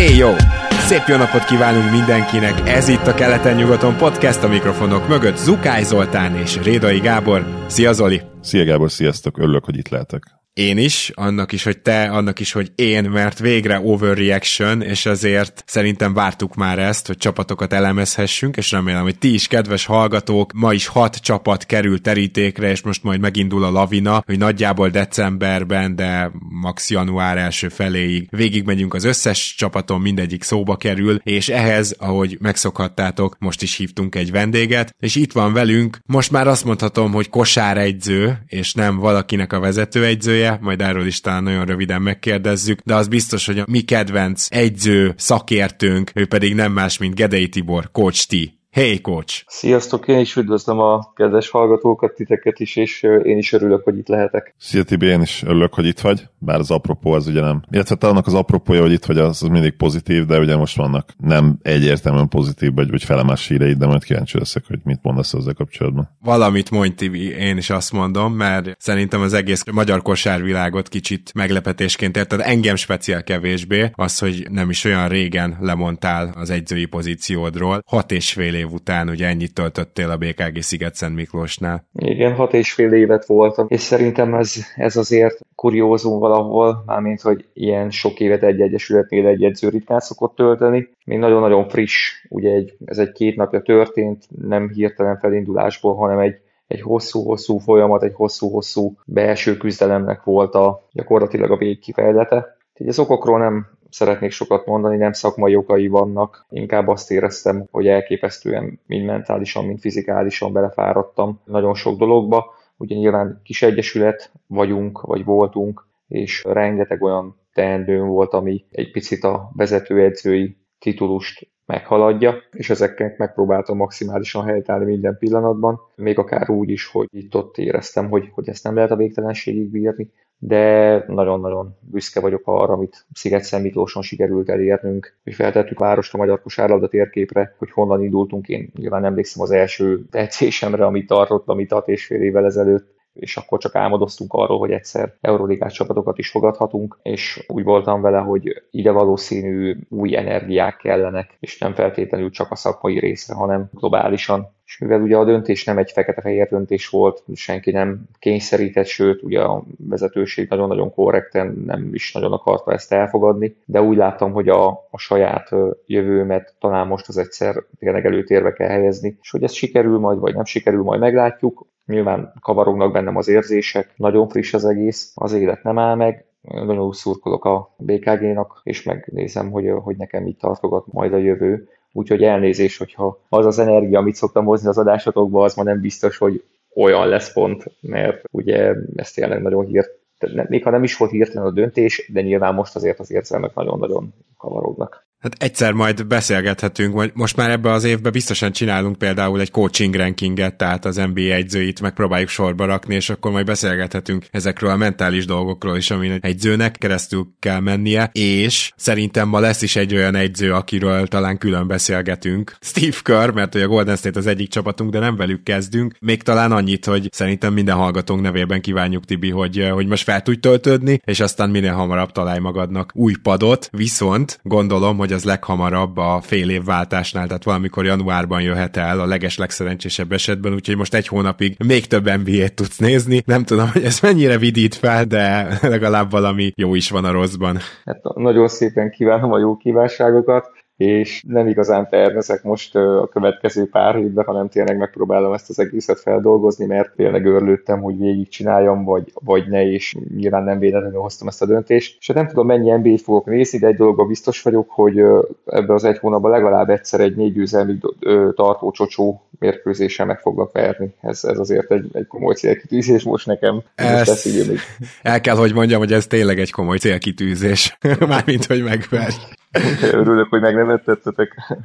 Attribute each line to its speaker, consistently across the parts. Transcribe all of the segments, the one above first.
Speaker 1: Éj jó! Szép jó napot kívánunk mindenkinek! Ez itt a Keleten-nyugaton podcast a mikrofonok mögött Zukály Zoltán és Rédai Gábor. Szia Zoli!
Speaker 2: Szia Gábor, sziasztok! Örülök, hogy itt lehetek
Speaker 1: én is, annak is, hogy te, annak is, hogy én, mert végre overreaction, és azért szerintem vártuk már ezt, hogy csapatokat elemezhessünk, és remélem, hogy ti is, kedves hallgatók, ma is hat csapat kerül terítékre, és most majd megindul a lavina, hogy nagyjából decemberben, de max. január első feléig végigmegyünk az összes csapaton, mindegyik szóba kerül, és ehhez, ahogy megszokhattátok, most is hívtunk egy vendéget, és itt van velünk, most már azt mondhatom, hogy kosáregyző, és nem valakinek a vezetőegyzője, majd erről is talán nagyon röviden megkérdezzük, de az biztos, hogy a mi kedvenc egyző, szakértőnk, ő pedig nem más, mint Gedei Tibor, Coach T. Hey, coach!
Speaker 3: Sziasztok, én is üdvözlöm a kedves hallgatókat, titeket is, és én is örülök, hogy itt lehetek.
Speaker 2: Szia Tibi, én is örülök, hogy itt vagy, bár az apropó az ugye nem. Illetve annak az apropója, hogy itt vagy, az, az mindig pozitív, de ugye most vannak nem egyértelműen pozitív, vagy, vagy felemás híreid, de majd kíváncsi leszek, hogy mit mondasz ezzel kapcsolatban.
Speaker 1: Valamit mondj Tibi, én is azt mondom, mert szerintem az egész magyar kosárvilágot kicsit meglepetésként érted, engem speciál kevésbé, az, hogy nem is olyan régen lemondtál az egyzői pozíciódról, hat és fél év után ugye ennyit töltöttél a BKG Sziget-Szent Miklósnál.
Speaker 3: Igen, hat és fél évet voltam, és szerintem ez, ez azért kuriózum valahol, mármint, hogy ilyen sok évet egy egyesületnél egy edző ritkán szokott tölteni. Még nagyon-nagyon friss, ugye egy, ez egy két napja történt, nem hirtelen felindulásból, hanem egy egy hosszú-hosszú folyamat, egy hosszú-hosszú belső küzdelemnek volt a gyakorlatilag a végkifejlete. Így az okokról nem szeretnék sokat mondani, nem szakmai okai vannak, inkább azt éreztem, hogy elképesztően mind mentálisan, mind fizikálisan belefáradtam nagyon sok dologba. Ugye nyilván kis egyesület vagyunk, vagy voltunk, és rengeteg olyan teendőm volt, ami egy picit a vezetőedzői titulust meghaladja, és ezeknek megpróbáltam maximálisan helytállni minden pillanatban, még akár úgy is, hogy itt ott éreztem, hogy, hogy ezt nem lehet a végtelenségig bírni, de nagyon-nagyon büszke vagyok arra, amit Sziget Miklóson sikerült elérnünk, hogy feltettük várost a magyar kosárlabda térképre, hogy honnan indultunk. Én nyilván emlékszem az első edzésemre, amit tartottam itt 6 és fél évvel ezelőtt, és akkor csak álmodoztunk arról, hogy egyszer Euróligás csapatokat is fogadhatunk, és úgy voltam vele, hogy ide valószínű új energiák kellenek, és nem feltétlenül csak a szakmai részre, hanem globálisan. És mivel ugye a döntés nem egy fekete-fehér döntés volt, senki nem kényszerített, sőt, ugye a vezetőség nagyon-nagyon korrekten nem is nagyon akarta ezt elfogadni, de úgy láttam, hogy a, a saját jövőmet talán most az egyszer tényleg előtérbe kell helyezni, és hogy ez sikerül majd, vagy nem sikerül, majd meglátjuk. Nyilván kavarognak bennem az érzések, nagyon friss az egész, az élet nem áll meg, nagyon szurkolok a BKG-nak, és megnézem, hogy, hogy nekem így tartogat majd a jövő. Úgyhogy elnézés, hogyha az az energia, amit szoktam hozni az adásotokba, az ma nem biztos, hogy olyan lesz pont, mert ugye ezt tényleg nagyon hírt, még ha nem is volt hirtelen a döntés, de nyilván most azért az érzelmek nagyon-nagyon kavarognak.
Speaker 1: Hát egyszer majd beszélgethetünk, vagy most már ebbe az évben biztosan csinálunk például egy coaching rankinget, tehát az NBA egyzőit megpróbáljuk sorba rakni, és akkor majd beszélgethetünk ezekről a mentális dolgokról is, amin egy egyzőnek keresztül kell mennie, és szerintem ma lesz is egy olyan egyző, akiről talán külön beszélgetünk. Steve Kerr, mert hogy a Golden State az egyik csapatunk, de nem velük kezdünk. Még talán annyit, hogy szerintem minden hallgatónk nevében kívánjuk, Tibi, hogy, hogy most fel tudj töltődni, és aztán minél hamarabb találj magadnak új padot, viszont gondolom, hogy hogy az leghamarabb a fél év váltásnál, tehát valamikor januárban jöhet el a leges legszerencsésebb esetben, úgyhogy most egy hónapig még több NBA-t tudsz nézni. Nem tudom, hogy ez mennyire vidít fel, de legalább valami jó is van a rosszban.
Speaker 3: Hát nagyon szépen kívánom a jó kívánságokat és nem igazán tervezek most a következő pár évben, hanem tényleg megpróbálom ezt az egészet feldolgozni, mert tényleg örülöttem, hogy végigcsináljam, vagy, vagy ne, és nyilván nem véletlenül hoztam ezt a döntést. És hát nem tudom, mennyi NBA-t fogok nézni, de egy dologban biztos vagyok, hogy ebbe az egy hónapban legalább egyszer egy négy győzelmig tartó csocsó mérkőzéssel meg foglak verni. Ez, ez azért egy, egy komoly célkitűzés most nekem.
Speaker 1: Ezt, el kell, hogy mondjam, hogy ez tényleg egy komoly célkitűzés. Mármint, hogy megverj.
Speaker 3: Örülök, hogy megnevettettetek.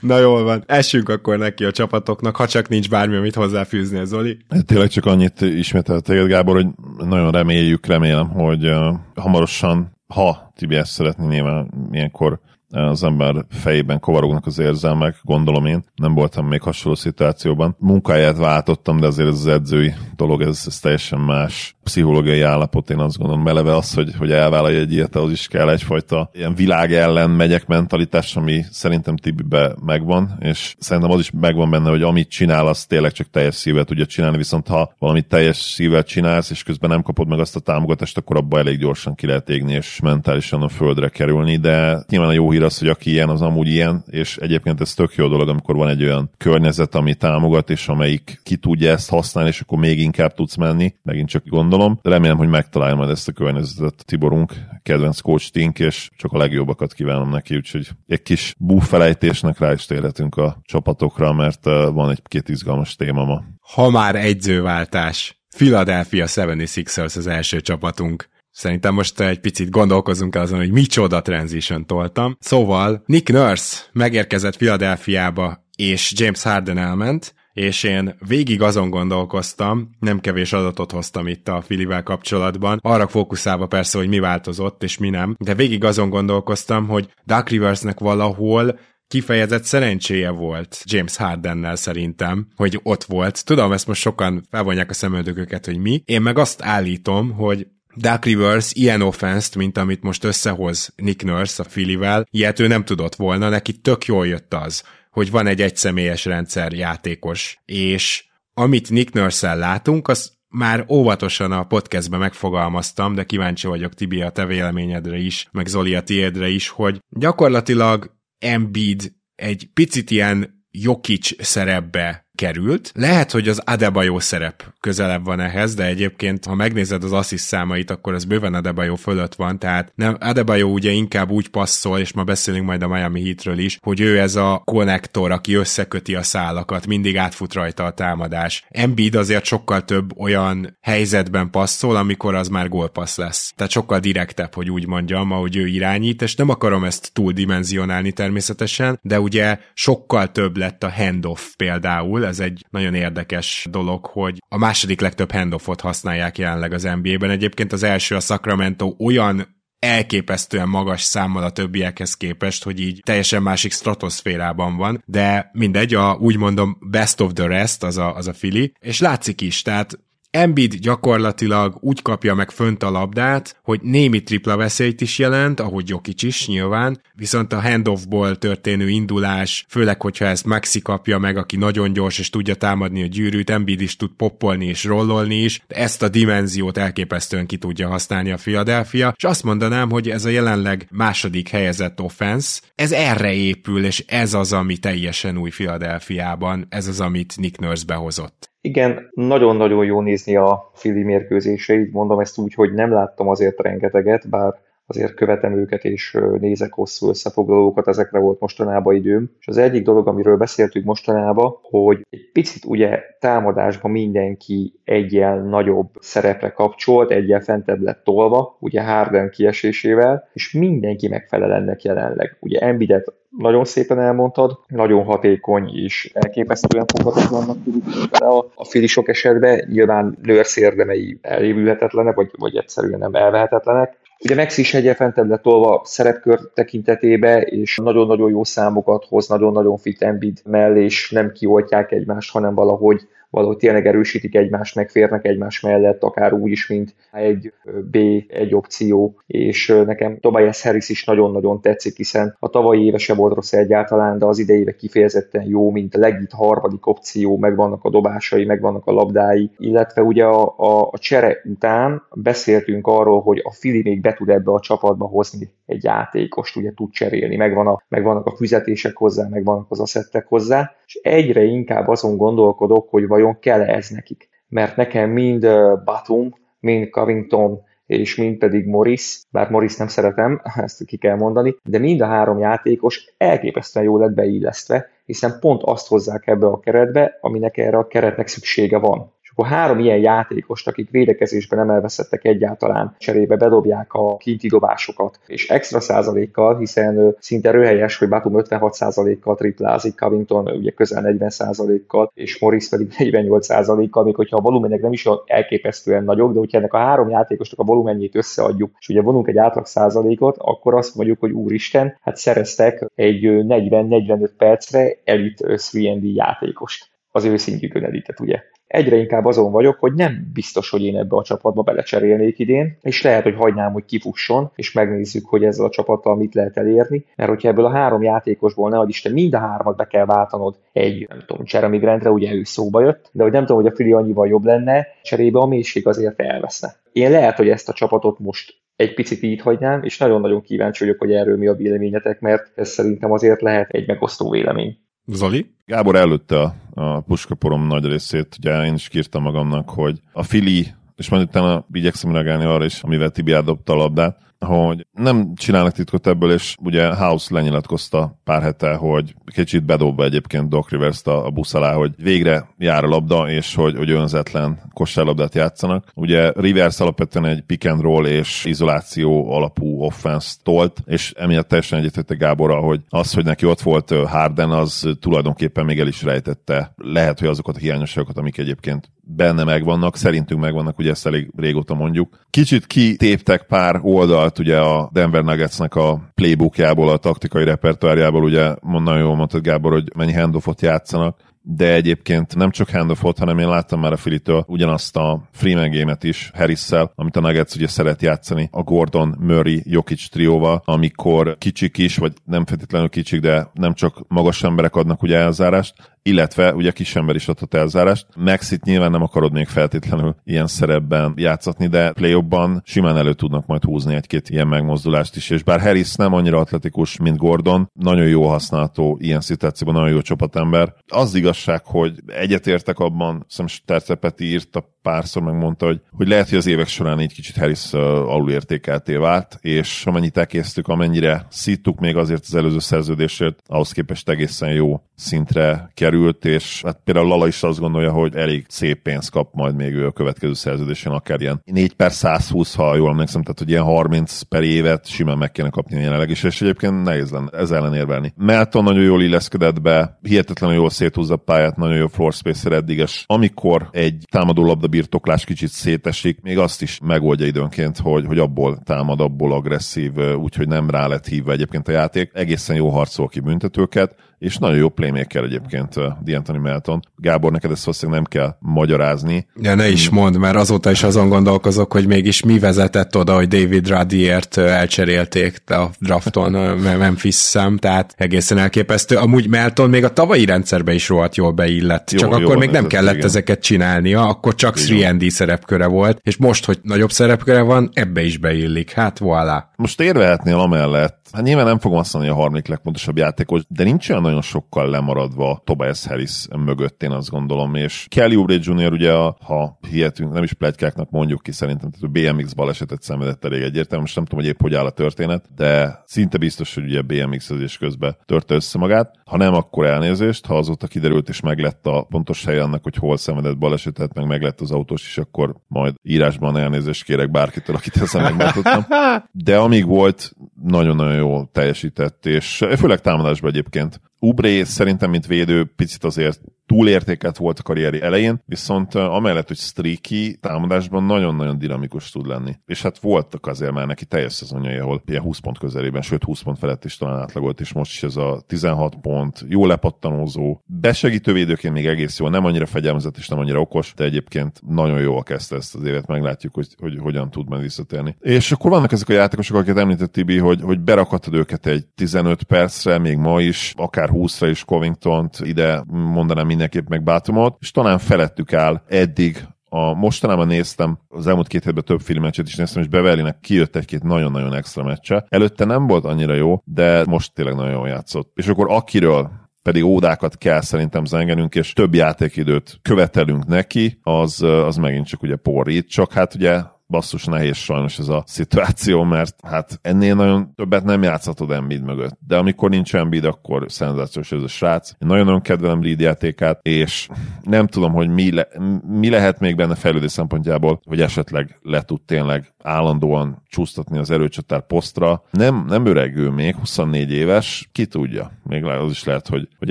Speaker 1: Na jól van. Essünk akkor neki a csapatoknak, ha csak nincs bármi, amit hozzáfűzni, Zoli.
Speaker 2: Hát tényleg csak annyit ismételt téged, Gábor, hogy nagyon reméljük, remélem, hogy uh, hamarosan, ha Tibi ezt szeretné nyilván ilyenkor az ember fejében kovarognak az érzelmek, gondolom én. Nem voltam még hasonló szituációban. Munkáját váltottam, de azért ez az edzői dolog, ez, ez teljesen más pszichológiai állapot, én azt gondolom, meleve az, hogy, hogy elvállalja egy ilyet, ahhoz is kell egyfajta ilyen világ ellen megyek mentalitás, ami szerintem Tibibe megvan, és szerintem az is megvan benne, hogy amit csinál, az tényleg csak teljes szívvel tudja csinálni, viszont ha valamit teljes szívvel csinálsz, és közben nem kapod meg azt a támogatást, akkor abba elég gyorsan ki lehet égni, és mentálisan a földre kerülni, de nyilván a jó hír az, hogy aki ilyen, az amúgy ilyen, és egyébként ez tök jó dolog, amikor van egy olyan környezet, ami támogat, és amelyik ki tudja ezt használni, és akkor még inkább tudsz menni, megint csak gondolom. De remélem, hogy megtalálja majd ezt a környezetet Tiborunk, kedvenc coach Tink, és csak a legjobbakat kívánom neki, úgyhogy egy kis búfelejtésnek rá is térhetünk a csapatokra, mert van egy-két izgalmas téma ma.
Speaker 1: Ha már egyzőváltás, Philadelphia 76ers az első csapatunk. Szerintem most egy picit gondolkozunk azon, hogy micsoda transition toltam. Szóval Nick Nurse megérkezett Philadelphiába, és James Harden elment, és én végig azon gondolkoztam, nem kevés adatot hoztam itt a Filivel kapcsolatban, arra fókuszálva persze, hogy mi változott és mi nem, de végig azon gondolkoztam, hogy Dark Riversnek valahol kifejezett szerencséje volt James Hardennel szerintem, hogy ott volt. Tudom, ezt most sokan felvonják a szemöldököket, hogy mi. Én meg azt állítom, hogy Dark Rivers ilyen offenszt, mint amit most összehoz Nick Nurse a Filivel, ilyet ő nem tudott volna, neki tök jól jött az, hogy van egy egyszemélyes rendszer játékos, és amit Nick nurse látunk, az már óvatosan a podcastben megfogalmaztam, de kíváncsi vagyok Tibi a te véleményedre is, meg Zoli a tiédre is, hogy gyakorlatilag Embiid egy picit ilyen Jokic szerepbe került. Lehet, hogy az Adebayo szerep közelebb van ehhez, de egyébként, ha megnézed az assziszt számait, akkor az bőven Adebayo fölött van, tehát nem, Adebayo ugye inkább úgy passzol, és ma beszélünk majd a Miami Heatről is, hogy ő ez a konnektor, aki összeköti a szálakat, mindig átfut rajta a támadás. Embiid azért sokkal több olyan helyzetben passzol, amikor az már gólpassz lesz. Tehát sokkal direktebb, hogy úgy mondjam, ahogy ő irányít, és nem akarom ezt túldimenzionálni természetesen, de ugye sokkal több lett a handoff például, ez egy nagyon érdekes dolog, hogy a második legtöbb handoffot használják jelenleg az NBA-ben. Egyébként az első a Sacramento olyan elképesztően magas számmal a többiekhez képest, hogy így teljesen másik stratoszférában van, de mindegy, a, úgy mondom best of the rest az a, az a fili, és látszik is, tehát Embiid gyakorlatilag úgy kapja meg fönt a labdát, hogy némi tripla veszélyt is jelent, ahogy Jokic is nyilván, viszont a handoffból történő indulás, főleg, hogyha ezt Maxi kapja meg, aki nagyon gyors és tudja támadni a gyűrűt, Embiid is tud poppolni és rollolni is, de ezt a dimenziót elképesztően ki tudja használni a Philadelphia, és azt mondanám, hogy ez a jelenleg második helyezett offense, ez erre épül, és ez az, ami teljesen új Philadelphiában, ez az, amit Nick Nurse behozott.
Speaker 3: Igen, nagyon-nagyon jó nézni a Fili mérkőzéseit, mondom ezt úgy, hogy nem láttam azért rengeteget, bár azért követem őket és nézek hosszú összefoglalókat, ezekre volt mostanában időm. És az egyik dolog, amiről beszéltünk mostanában, hogy egy picit ugye támadásban mindenki egyel nagyobb szerepre kapcsolt, egyel fentebb lett tolva, ugye Harden kiesésével, és mindenki megfelel ennek jelenleg. Ugye Embidet nagyon szépen elmondtad, nagyon hatékony és elképesztően foghatatlannak tudjuk a, a filisok esetben, nyilván nőrsz érdemei elévülhetetlenek, vagy, vagy egyszerűen nem elvehetetlenek, Ugye Max is egyre fentebb lett tolva szerepkör tekintetébe, és nagyon-nagyon jó számokat hoz, nagyon-nagyon fit Embiid mellé, és nem kioltják egymást, hanem valahogy valahogy tényleg erősítik egymást, megférnek egymás mellett, akár úgy is, mint egy B, egy opció, és nekem Tobias Harris is nagyon-nagyon tetszik, hiszen a tavalyi éve se volt rossz egyáltalán, de az idejébe kifejezetten jó, mint a legit harmadik opció, megvannak a dobásai, megvannak a labdái, illetve ugye a, a, a csere után beszéltünk arról, hogy a Fili még be tud ebbe a csapatba hozni egy játékost, ugye tud cserélni, megvan a, megvannak a fizetések hozzá, megvannak az asszettek hozzá, és egyre inkább azon gondolkodok, hogy vajon kell ez nekik. Mert nekem mind Batum, mind Covington, és mind pedig Morris, bár Morris nem szeretem, ezt ki kell mondani, de mind a három játékos elképesztően jól lett beillesztve, hiszen pont azt hozzák ebbe a keretbe, aminek erre a keretnek szüksége van. Akkor három ilyen játékost, akik védekezésben nem elveszettek egyáltalán, cserébe bedobják a kinti dobásokat, és extra százalékkal, hiszen szinte röhelyes, hogy Batum 56 százalékkal triplázik, Covington ugye közel 40 százalékkal, és Morris pedig 48 százalékkal, még hogyha a volumenek nem is elképesztően nagyok, de hogyha ennek a három játékosnak a volumenjét összeadjuk, és ugye vonunk egy átlag százalékot, akkor azt mondjuk, hogy úristen, hát szereztek egy 40-45 percre elit 3 játékost. Az ő szintjükön elitet, ugye egyre inkább azon vagyok, hogy nem biztos, hogy én ebbe a csapatba belecserélnék idén, és lehet, hogy hagynám, hogy kifusson, és megnézzük, hogy ezzel a csapattal mit lehet elérni, mert hogyha ebből a három játékosból, nehogy Isten, mind a hármat be kell váltanod egy, nem tudom, Jeremy Grantre, ugye ő szóba jött, de hogy nem tudom, hogy a Fili annyival jobb lenne, cserébe a mélység azért elveszne. Én lehet, hogy ezt a csapatot most egy picit így hagynám, és nagyon-nagyon kíváncsi vagyok, hogy erről mi a véleményetek, mert ez szerintem azért lehet egy megosztó vélemény.
Speaker 1: Zoli?
Speaker 2: Gábor előtte a, a puskaporom nagy részét, ugye én is kírtam magamnak, hogy a Fili, és majd utána igyekszem reagálni arra is, amivel Tibi átdobta a labdát, hogy nem csinálnak titkot ebből, és ugye House lenyilatkozta pár hete, hogy kicsit bedobva egyébként Doc rivers a, a busz alá, hogy végre jár a labda, és hogy, hogy önzetlen kosárlabdát játszanak. Ugye Rivers alapvetően egy pick and roll és izoláció alapú offense tolt, és emiatt teljesen egyetette Gábor, hogy az, hogy neki ott volt Harden, az tulajdonképpen még el is rejtette. Lehet, hogy azokat a hiányosságokat, amik egyébként benne megvannak, szerintünk megvannak, ugye ezt elég régóta mondjuk. Kicsit kitéptek pár oldalt ugye a Denver Nuggetsnek a playbookjából, a taktikai repertoárjából, ugye nagyon jól mondtad Gábor, hogy mennyi handoffot játszanak, de egyébként nem csak handoffot, hanem én láttam már a Filitől ugyanazt a Freeman game is harris amit a Nuggets ugye szeret játszani, a Gordon, Murray, Jokic trióval, amikor kicsik is, vagy nem feltétlenül kicsik, de nem csak magas emberek adnak ugye elzárást, illetve ugye kis ember is adhat elzárást. Maxit nyilván nem akarod még feltétlenül ilyen szerepben játszatni, de play simán elő tudnak majd húzni egy-két ilyen megmozdulást is, és bár Harris nem annyira atletikus, mint Gordon, nagyon jó használható ilyen szituációban, nagyon jó csapatember. Az igazság, hogy egyetértek abban, szerintem Tercepeti írta párszor megmondta, hogy, hogy lehet, hogy az évek során egy kicsit Harris uh, alulértékelté vált, és amennyit elkésztük, amennyire szíttuk még azért az előző szerződésért, ahhoz képest egészen jó szintre került, és hát például Lala is azt gondolja, hogy elég szép pénzt kap majd még ő a következő szerződésen, akár ilyen 4 per 120, ha jól emlékszem, tehát hogy ilyen 30 per évet simán meg kéne kapni jelenleg is, és egyébként nehéz lenne ez ellen érvelni. Melton nagyon jól illeszkedett be, hihetetlenül jól széthúzza a pályát, nagyon jó floor spacer eddig, és amikor egy támadó labda birtoklás kicsit szétesik, még azt is megoldja időnként, hogy, hogy abból támad, abból agresszív, úgyhogy nem rá lett hívva egyébként a játék. Egészen jó harcol ki büntetőket, és nagyon jó playmaker egyébként uh, D'Antoni Melton. Gábor, neked ezt valószínűleg nem kell magyarázni.
Speaker 1: Ja, ne is mond, mert azóta is azon gondolkozok, hogy mégis mi vezetett oda, hogy David Radiért elcserélték a drafton Memphis szem, tehát egészen elképesztő. Amúgy Melton még a tavalyi rendszerbe is rohadt jól beillett, jó, csak jó, akkor még nem kellett igen. ezeket csinálnia, akkor csak 3D szerepköre volt, és most, hogy nagyobb szerepköre van, ebbe is beillik. Hát voilà.
Speaker 2: Most érvehetnél amellett, hát nyilván nem fogom azt mondani a harmadik legfontosabb játékos, de nincs olyan nagyon sokkal lemaradva Tobias Harris mögött, én azt gondolom, és Kelly Oubre Jr. ugye, a, ha hihetünk, nem is plegykáknak mondjuk ki szerintem, tehát a BMX balesetet szenvedett elég egyértelmű, most nem tudom, hogy épp hogy áll a történet, de szinte biztos, hogy ugye BMX-ezés közben törte össze magát. Ha nem, akkor elnézést, ha azóta kiderült és meglett a pontos hely annak, hogy hol szenvedett balesetet, meg meglett az autós is, akkor majd írásban elnézést kérek bárkitől, akit ezzel megmondottam. De amíg volt, nagyon-nagyon jól teljesített, és főleg támadásban egyébként. Ubré szerintem, mint védő, picit azért túlértékelt volt a karrieri elején, viszont amellett, hogy streaky támadásban nagyon-nagyon dinamikus tud lenni. És hát voltak azért már neki teljes szezonjai, ahol ilyen 20 pont közelében, sőt 20 pont felett is talán átlagolt, és most is ez a 16 pont, jó lepattanózó, besegítő védőként még egész jó, nem annyira fegyelmezett és nem annyira okos, de egyébként nagyon jól kezdte ezt az évet, meglátjuk, hogy, hogy hogyan tud majd visszatérni. És akkor vannak ezek a játékosok, akiket említett Tibi, hogy, hogy berakhatod őket egy 15 percre, még ma is, akár 20-ra is Covington-t, ide mondanám mindenképp meg Bátumot, és talán felettük áll eddig a mostanában néztem, az elmúlt két hétben több filmmeccset is néztem, és Beverlynek kijött egy-két nagyon-nagyon extra meccse. Előtte nem volt annyira jó, de most tényleg nagyon jól játszott. És akkor akiről pedig ódákat kell szerintem zengenünk, és több játékidőt követelünk neki, az, az megint csak ugye porrít, csak hát ugye basszus nehéz sajnos ez a szituáció, mert hát ennél nagyon többet nem játszhatod Embiid mögött. De amikor nincs Embiid, akkor szenzációs ez a srác. Én nagyon-nagyon kedvelem Reed játékát, és nem tudom, hogy mi, le, mi lehet még benne fejlődés szempontjából, hogy esetleg le tud tényleg állandóan csúsztatni az erőcsatár posztra. Nem, nem öregő még, 24 éves, ki tudja. Még az is lehet, hogy, hogy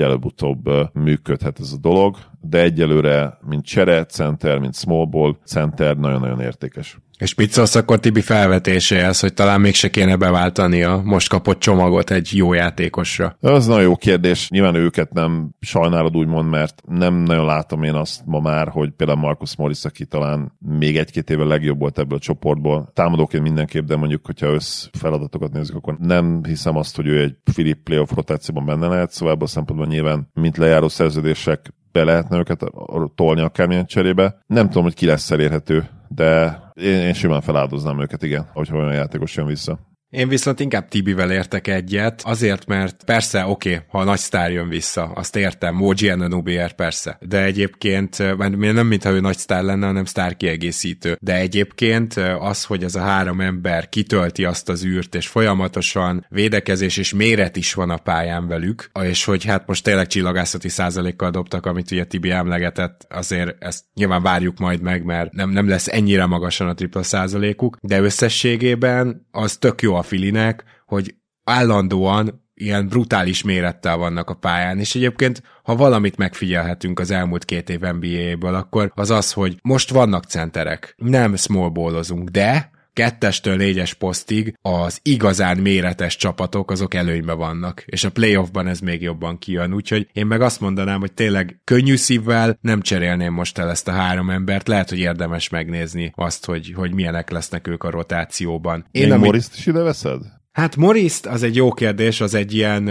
Speaker 2: előbb-utóbb működhet ez a dolog, de egyelőre, mint csere center, mint small ball center, nagyon-nagyon értékes.
Speaker 1: És mit szólsz akkor Tibi felvetéséhez, hogy talán mégse kéne beváltani a most kapott csomagot egy jó játékosra?
Speaker 2: Az nagyon jó kérdés. Nyilván őket nem sajnálod úgymond, mert nem nagyon látom én azt ma már, hogy például Marcus Morris, aki talán még egy-két éve legjobb volt ebből a csoportból. Támadóként mindenképp, de mondjuk, hogyha össz feladatokat nézzük, akkor nem hiszem azt, hogy ő egy Philip playoff rotációban benne lehet, szóval ebből a szempontból nyilván, mint lejáró szerződések be lehetne őket tolni akármilyen cserébe. Nem tudom, hogy ki lesz elérhető, de én, én simán feláldoznám őket, igen, hogyha olyan játékos jön vissza.
Speaker 1: Én viszont inkább Tibivel értek egyet, azért, mert persze, oké, okay, ha a nagy sztár jön vissza, azt értem, Moji Ananubier persze, de egyébként, nem mintha ő nagy sztár lenne, hanem sztár kiegészítő, de egyébként az, hogy ez a három ember kitölti azt az űrt, és folyamatosan védekezés és méret is van a pályán velük, és hogy hát most tényleg csillagászati százalékkal dobtak, amit ugye Tibi emlegetett, azért ezt nyilván várjuk majd meg, mert nem, nem lesz ennyire magasan a tripla százalékuk, de összességében az tök jó a Filinek, hogy állandóan ilyen brutális mérettel vannak a pályán, és egyébként, ha valamit megfigyelhetünk az elmúlt két év NBA-ből, akkor az az, hogy most vannak centerek, nem small ballozunk, de kettestől négyes posztig az igazán méretes csapatok azok előnybe vannak, és a playoffban ez még jobban kijön, úgyhogy én meg azt mondanám, hogy tényleg könnyű szívvel nem cserélném most el ezt a három embert, lehet, hogy érdemes megnézni azt, hogy, hogy milyenek lesznek ők a rotációban.
Speaker 2: Én Még ami... Moriszt is ide veszed?
Speaker 1: Hát Moriszt az egy jó kérdés, az egy ilyen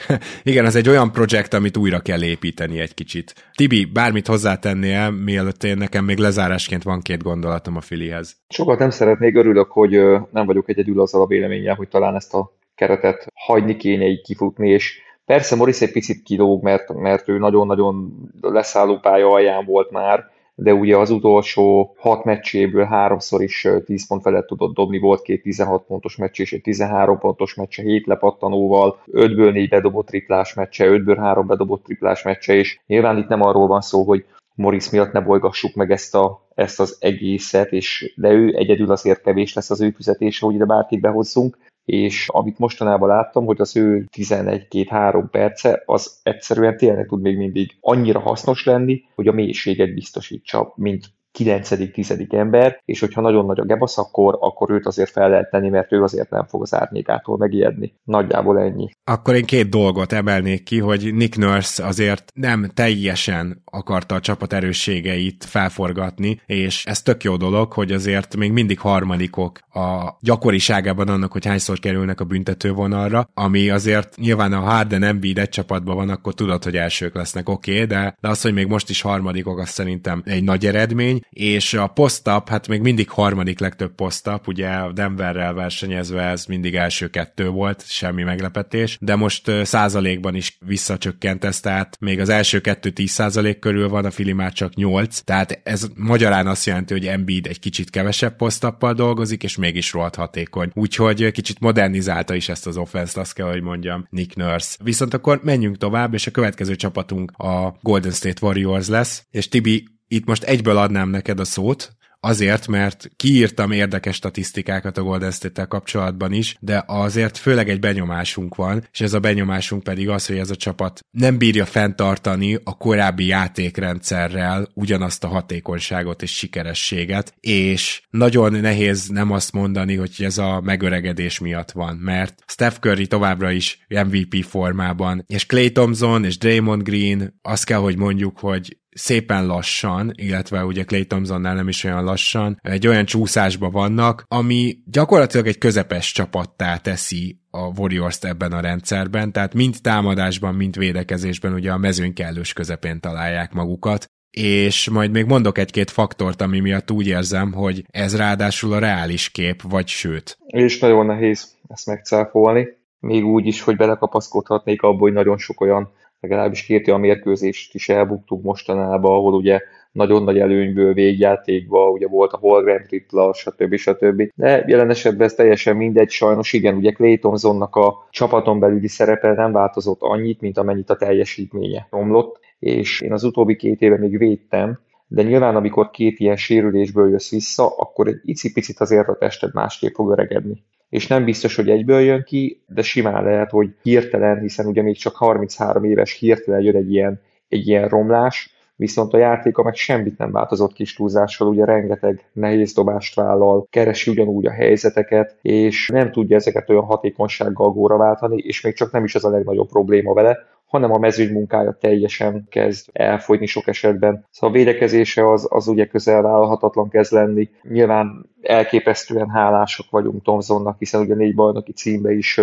Speaker 1: Igen, ez egy olyan projekt, amit újra kell építeni egy kicsit. Tibi, bármit hozzátennél, mielőtt én nekem még lezárásként van két gondolatom a Filihez.
Speaker 3: Sokat nem szeretnék, örülök, hogy nem vagyok egyedül azzal a véleménnyel, hogy talán ezt a keretet hagyni kéne így kifutni, és persze Morris egy picit kilóg, mert, mert ő nagyon-nagyon leszálló pálya alján volt már, de ugye az utolsó hat meccséből háromszor is 10 pont felett tudott dobni, volt két 16 pontos meccs és egy 13 pontos meccse, 7 lepattanóval, 5-ből 4 bedobott triplás meccse, 5-ből 3 bedobott triplás meccse, és nyilván itt nem arról van szó, hogy Morris miatt ne bolygassuk meg ezt, a, ezt az egészet, és de ő egyedül azért kevés lesz az ő fizetése, hogy ide bárkit behozzunk, és amit mostanában láttam, hogy az ő 11-2-3 perce, az egyszerűen tényleg tud még mindig annyira hasznos lenni, hogy a mélységet biztosítsa, mint 9.-10. ember, és hogyha nagyon nagy a gebasz, akkor, akkor őt azért fel lehet tenni, mert ő azért nem fog az árnyékától megijedni. Nagyjából ennyi.
Speaker 1: Akkor én két dolgot emelnék ki, hogy Nick Nurse azért nem teljesen akarta a csapat erősségeit felforgatni, és ez tök jó dolog, hogy azért még mindig harmadikok a gyakoriságában annak, hogy hányszor kerülnek a büntetővonalra, ami azért nyilván a Harden Embiid egy csapatban van, akkor tudod, hogy elsők lesznek, oké, okay, de, de az, hogy még most is harmadikok, az szerintem egy nagy eredmény, és a posztap, hát még mindig harmadik legtöbb posztap, ugye Denverrel versenyezve ez mindig első kettő volt, semmi meglepetés, de most százalékban is visszacsökkent ez, tehát még az első kettő 10 százalék körül van, a Fili már csak 8, tehát ez magyarán azt jelenti, hogy Embiid egy kicsit kevesebb posztappal dolgozik, és mégis rohadt hatékony. Úgyhogy kicsit modernizálta is ezt az offense azt kell, hogy mondjam, Nick Nurse. Viszont akkor menjünk tovább, és a következő csapatunk a Golden State Warriors lesz, és Tibi, itt most egyből adnám neked a szót, azért, mert kiírtam érdekes statisztikákat a Golden State-tel kapcsolatban is, de azért főleg egy benyomásunk van, és ez a benyomásunk pedig az, hogy ez a csapat nem bírja fenntartani a korábbi játékrendszerrel ugyanazt a hatékonyságot és sikerességet, és nagyon nehéz nem azt mondani, hogy ez a megöregedés miatt van, mert Steph Curry továbbra is MVP formában, és Clay Thompson és Draymond Green azt kell, hogy mondjuk, hogy szépen lassan, illetve ugye Clay Thompsonnál nem is olyan lassan, egy olyan csúszásba vannak, ami gyakorlatilag egy közepes csapattá teszi a warriors ebben a rendszerben, tehát mind támadásban, mind védekezésben ugye a mezőny kellős közepén találják magukat, és majd még mondok egy-két faktort, ami miatt úgy érzem, hogy ez ráadásul a reális kép, vagy sőt.
Speaker 3: És nagyon nehéz ezt megcáfolni, még úgy is, hogy belekapaszkodhatnék abból, hogy nagyon sok olyan legalábbis két olyan mérkőzést is elbuktuk mostanában, ahol ugye nagyon nagy előnyből végjátékba, ugye volt a Holgram tripla, stb. stb. De jelen esetben ez teljesen mindegy, sajnos igen, ugye Clay Thompsonnak a csapaton belüli szerepe nem változott annyit, mint amennyit a teljesítménye romlott, és én az utóbbi két éve még védtem, de nyilván amikor két ilyen sérülésből jössz vissza, akkor egy icipicit azért a tested másképp fog öregedni. És nem biztos, hogy egyből jön ki, de simán lehet, hogy hirtelen, hiszen ugye még csak 33 éves hirtelen jön egy ilyen, egy ilyen romlás, viszont a játéka meg semmit nem változott kis túlzással, ugye rengeteg nehéz dobást vállal, keresi ugyanúgy a helyzeteket, és nem tudja ezeket olyan hatékonysággal góra váltani, és még csak nem is ez a legnagyobb probléma vele, hanem a mezőny munkája teljesen kezd elfogyni sok esetben. Szóval a védekezése az, az ugye közel vállalhatatlan kezd lenni. Nyilván elképesztően hálások vagyunk Tomzonnak, hiszen ugye négy bajnoki címbe is